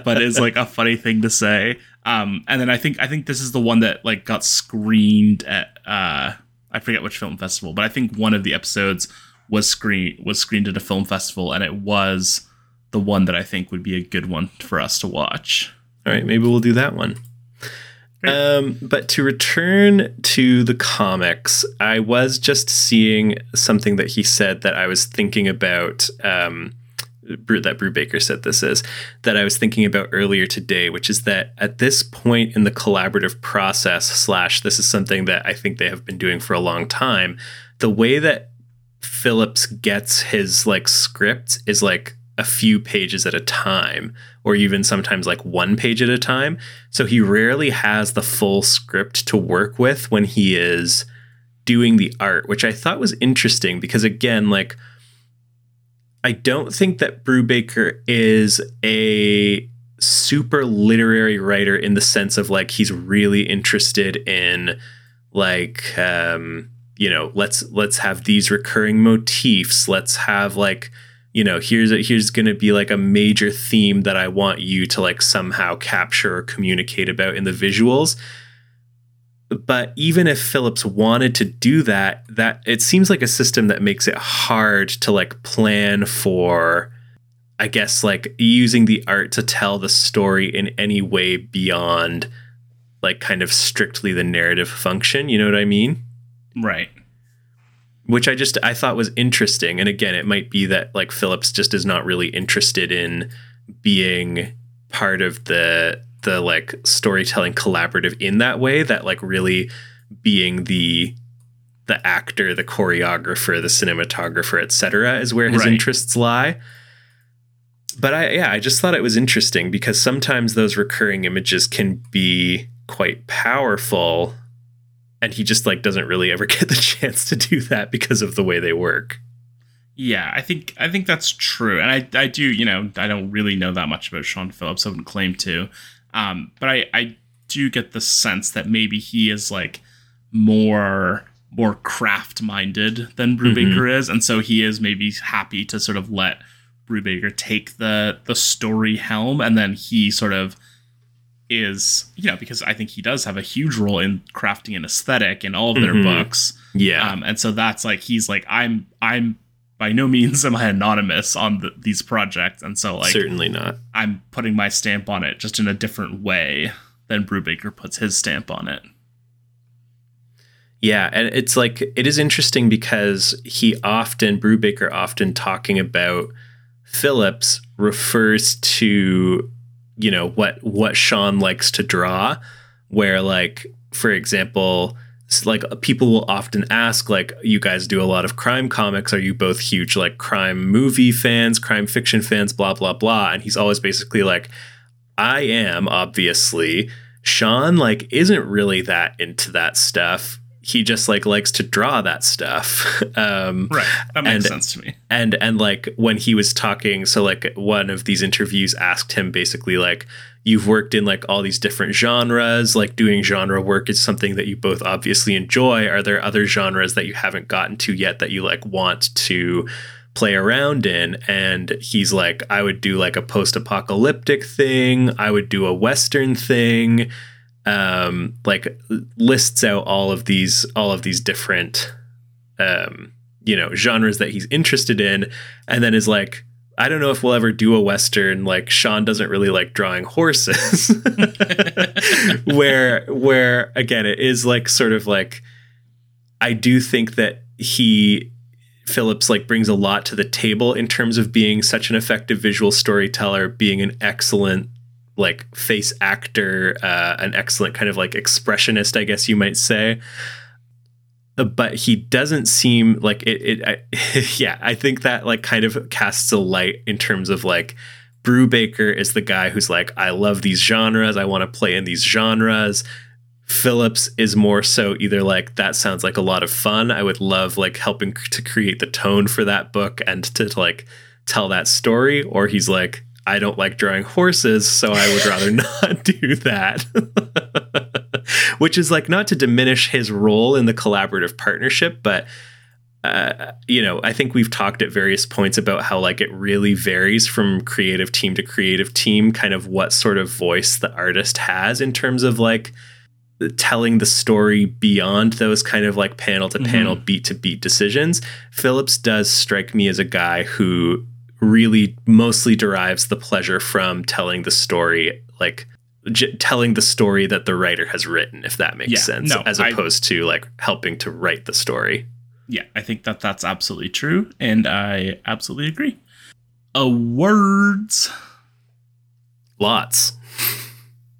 S2: but is like a funny thing to say. Um, and then I think I think this is the one that like got screened at uh, I forget which film festival, but I think one of the episodes was screen was screened at a film festival, and it was the one that I think would be a good one for us to watch.
S1: All right, maybe we'll do that one. Um, but to return to the comics, I was just seeing something that he said that I was thinking about. Um, that Brubaker said this is that I was thinking about earlier today, which is that at this point in the collaborative process, slash, this is something that I think they have been doing for a long time. The way that Phillips gets his like script is like a few pages at a time, or even sometimes like one page at a time. So he rarely has the full script to work with when he is doing the art, which I thought was interesting because, again, like, I don't think that Brubaker is a super literary writer in the sense of like he's really interested in like um you know let's let's have these recurring motifs. Let's have like you know here's a, here's going to be like a major theme that I want you to like somehow capture or communicate about in the visuals. But even if Phillips wanted to do that that it seems like a system that makes it hard to like plan for I guess like using the art to tell the story in any way beyond like kind of strictly the narrative function, you know what I mean?
S2: Right
S1: which I just I thought was interesting. And again, it might be that like Phillips just is not really interested in being part of the the like storytelling collaborative in that way that like really being the the actor, the choreographer, the cinematographer, etc. is where his right. interests lie. But I yeah, I just thought it was interesting because sometimes those recurring images can be quite powerful and he just like doesn't really ever *laughs* get the chance to do that because of the way they work.
S2: Yeah, I think I think that's true, and I I do you know I don't really know that much about Sean Phillips. I wouldn't claim to, um, but I I do get the sense that maybe he is like more more craft minded than Brubaker mm-hmm. is, and so he is maybe happy to sort of let Brubaker take the the story helm, and then he sort of is you know because I think he does have a huge role in crafting an aesthetic in all of their mm-hmm. books.
S1: Yeah,
S2: um, and so that's like he's like I'm I'm by no means am I anonymous on the, these projects, and so like
S1: certainly not.
S2: I'm putting my stamp on it just in a different way than Brubaker puts his stamp on it.
S1: Yeah, and it's like it is interesting because he often Brubaker often talking about Phillips refers to you know what what Sean likes to draw where like for example like people will often ask like you guys do a lot of crime comics. Are you both huge like crime movie fans crime fiction fans blah blah blah? And he's always basically like I am obviously. Sean like isn't really that into that stuff he just like likes to draw that stuff. *laughs*
S2: Um, right, that makes and, sense to me.
S1: And and like when he was talking, so like one of these interviews asked him basically like, you've worked in like all these different genres, like doing genre work is something that you both obviously enjoy. Are there other genres that you haven't gotten to yet that you like want to? play around in and he's like I would do like a post-apocalyptic thing, I would do a western thing, um, like lists out all of these all of these different um, you know genres that he's interested in, and then is like, I don't know if we'll ever do a western. Like Sean doesn't really like drawing horses, *laughs* where where again it is like sort of like I do think that he Phillips like brings a lot to the table in terms of being such an effective visual storyteller, being an excellent like face actor, uh, an excellent kind of like expressionist, I guess you might say. Uh, but he doesn't seem like it. it I, *laughs* yeah, I think that like kind of casts a light in terms of like Brubaker is the guy who's like, I love these genres. I want to play in these genres. Phillips is more so either like that sounds like a lot of fun. I would love like helping to create the tone for that book and to like tell that story, or he's like, I don't like drawing horses, so I would rather *laughs* not do that. *laughs* Which is like not to diminish his role in the collaborative partnership, but uh, you know, I think we've talked at various points about how like it really varies from creative team to creative team, kind of what sort of voice the artist has in terms of like telling the story beyond those kind of like panel to panel, beat to beat decisions. Phillips does strike me as a guy who really mostly derives the pleasure from telling the story like j- telling the story that the writer has written if that makes
S2: Yeah,
S1: sense
S2: no,
S1: as
S2: I-
S1: opposed to like helping to write the story
S2: Yeah, I think that that's absolutely true, and I absolutely agree. Awards.
S1: lots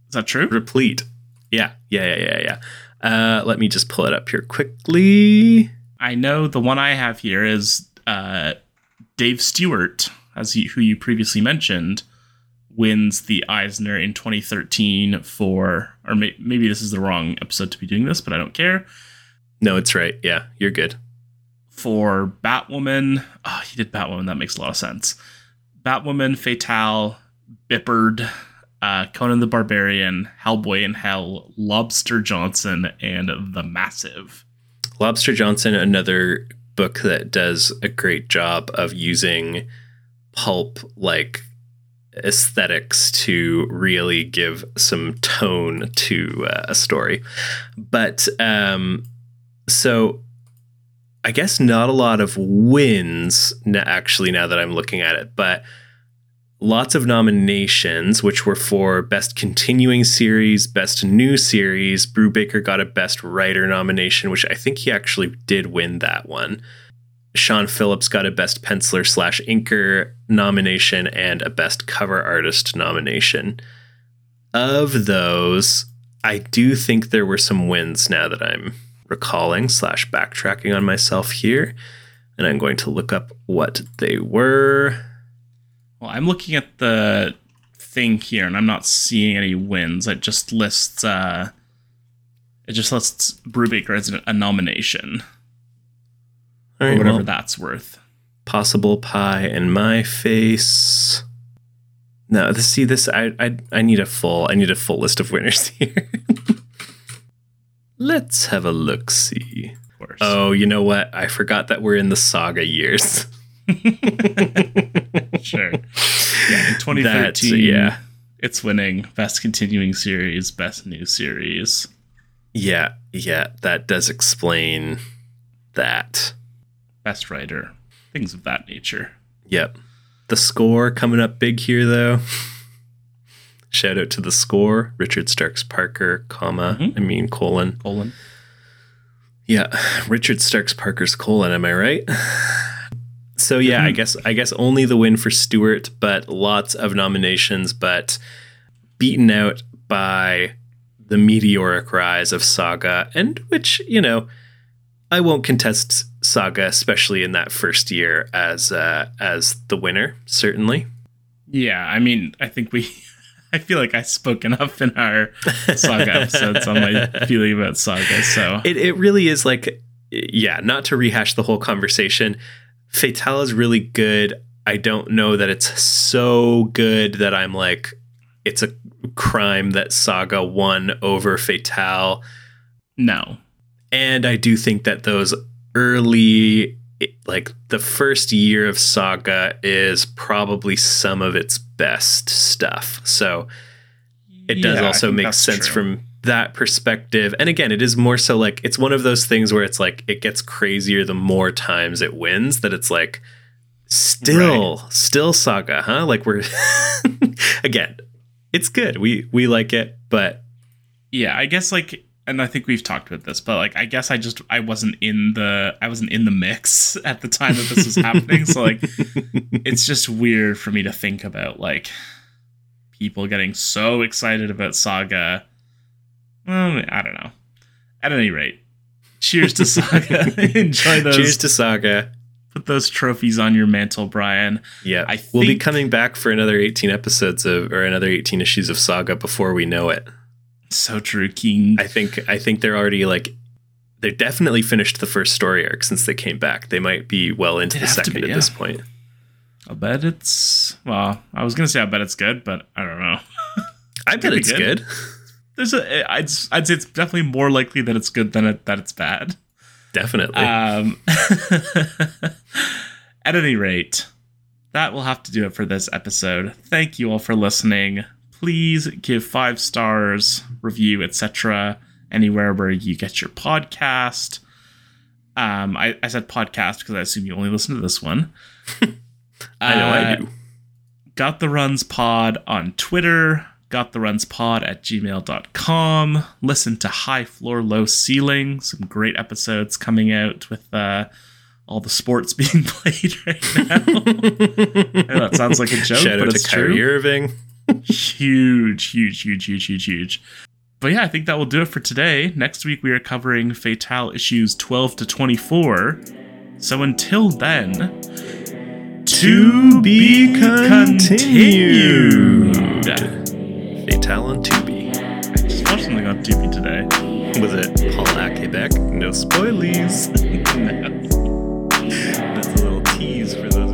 S2: Is that true?
S1: replete yeah yeah yeah yeah yeah uh, let me just pull it up here quickly
S2: I know the one I have here is uh, Dave Stewart, as you, who you previously mentioned, wins the Eisner in 2013 for, or may, maybe this is the wrong episode to be doing this, but I don't care.
S1: no it's right yeah you're good
S2: For Batwoman, oh, he did Batwoman. That makes a lot of sense. Batwoman, Fatale, Bippard, uh, Conan the Barbarian, Hellboy in Hell, Lobster Johnson, and The Massive.
S1: Lobster Johnson, another book that does a great job of using pulp like aesthetics to really give some tone to uh, a story. But um, so I guess not a lot of wins actually now that I'm looking at it, but lots of nominations, which were for Best Continuing Series, Best New Series. Brubaker got a Best Writer nomination, which I think he actually did win that one. Sean Phillips got a Best Penciler slash Inker nomination and a Best Cover Artist nomination. Of those, I do think there were some wins now that I'm recalling slash backtracking on myself here. And I'm going to look up what they were.
S2: Well, I'm looking at the thing here, and I'm not seeing any wins. It just lists, uh, it just lists Brubaker as a nomination,
S1: All
S2: or whatever
S1: well,
S2: that's worth.
S1: possible pie in my face. No, this see this I I I need a full I need a full list of winners *laughs* here. Let's have a look see.
S2: Of course.
S1: Oh, you know what? I forgot that we're in the saga years. *laughs* *laughs*
S2: sure. Yeah, in 2013,
S1: That's- yeah.
S2: it's winning Best Continuing Series, Best New Series.
S1: Yeah, yeah, that does explain that.
S2: Best Writer, things of that nature.
S1: Yep. The score coming up big here though. Shout out to the score, Richard Stark's Parker, comma,
S2: Mhm.
S1: I mean colon.
S2: Colon.
S1: Yeah, *sighs* Richard Stark's Parker's colon. Am I right? *laughs* So yeah, I
S2: Mhm.
S1: guess I guess only the win for Stewart, but lots of nominations, but beaten out by the meteoric rise of Saga, and which you know, I won't contest Saga, especially in that first year as uh, as the winner. Certainly,
S2: Yeah, I mean, I think we. *laughs* I feel like I spoke enough in our Saga episodes on my *laughs* feeling about Saga. So
S1: it it really is like, yeah. Not to rehash the whole conversation, Fatale is really good. I don't know that it's so good that I'm like, it's a crime that Saga won over Fatale.
S2: no,
S1: And I do think that those early, like the first year of Saga, is probably some of its best stuff. So it does
S2: Yeah,
S1: also make sense
S2: true.
S1: from that perspective. And again, it is more so like it's one of those things where it's like it gets crazier the more times it wins, that it's like still, still Saga, huh? Like we're *laughs* again, it's good. We we like it, but
S2: yeah i guess like and i think we've talked about this but like i guess i just i wasn't in the i wasn't in the mix *laughs* at the time that this was happening so like *laughs* it's just weird for me to think about like people getting so excited about saga well, i don't know at any rate cheers to saga *laughs* enjoy those
S1: cheers to Saga.
S2: put those trophies on your mantle brian
S1: Yeah,
S2: I
S1: we'll be coming back for another 18 episodes of or another 18 issues of Saga before we know it.
S2: so true king
S1: I think I think they're already like they're definitely finished the first story arc since they came back. They might be well into
S2: They'd
S1: the second
S2: be,
S1: at this point.
S2: i'll bet it's well i was gonna say i bet it's good but i don't know
S1: I *laughs* bet it's
S2: good.
S1: good.
S2: There's a I'd I'd say it's definitely more likely that it's good than it, that it's bad.
S1: Definitely.
S2: Um, *laughs* at any rate, that will have to do it for this episode. Thank you all for listening. Please give five stars, review, etc. anywhere where you get your podcast. Um, I, I said podcast because I assume you only listen to this one. *laughs*
S1: I know I
S2: Uh,
S1: do.
S2: Got the Runs Pod on Twitter, got the Runs Pod at gmail.com. Listen to High Floor, Low Ceiling, some great episodes coming out with uh, all the sports *laughs* being played right now. That sounds like a joke,
S1: Shout
S2: but
S1: out to
S2: it's
S1: Kyrie
S2: true.
S1: Irving.
S2: Huge, huge, huge, huge, huge, huge. But yeah, I think that will do it for today. Next week we are covering Fatale issues 12 to 24. So until then,
S1: To be continued.
S2: continued.
S1: Fatale on Tubi.
S2: I just watched something on Tubi today.
S1: Was it Paul Quebec? No spoilies. *laughs* That's a little tease for those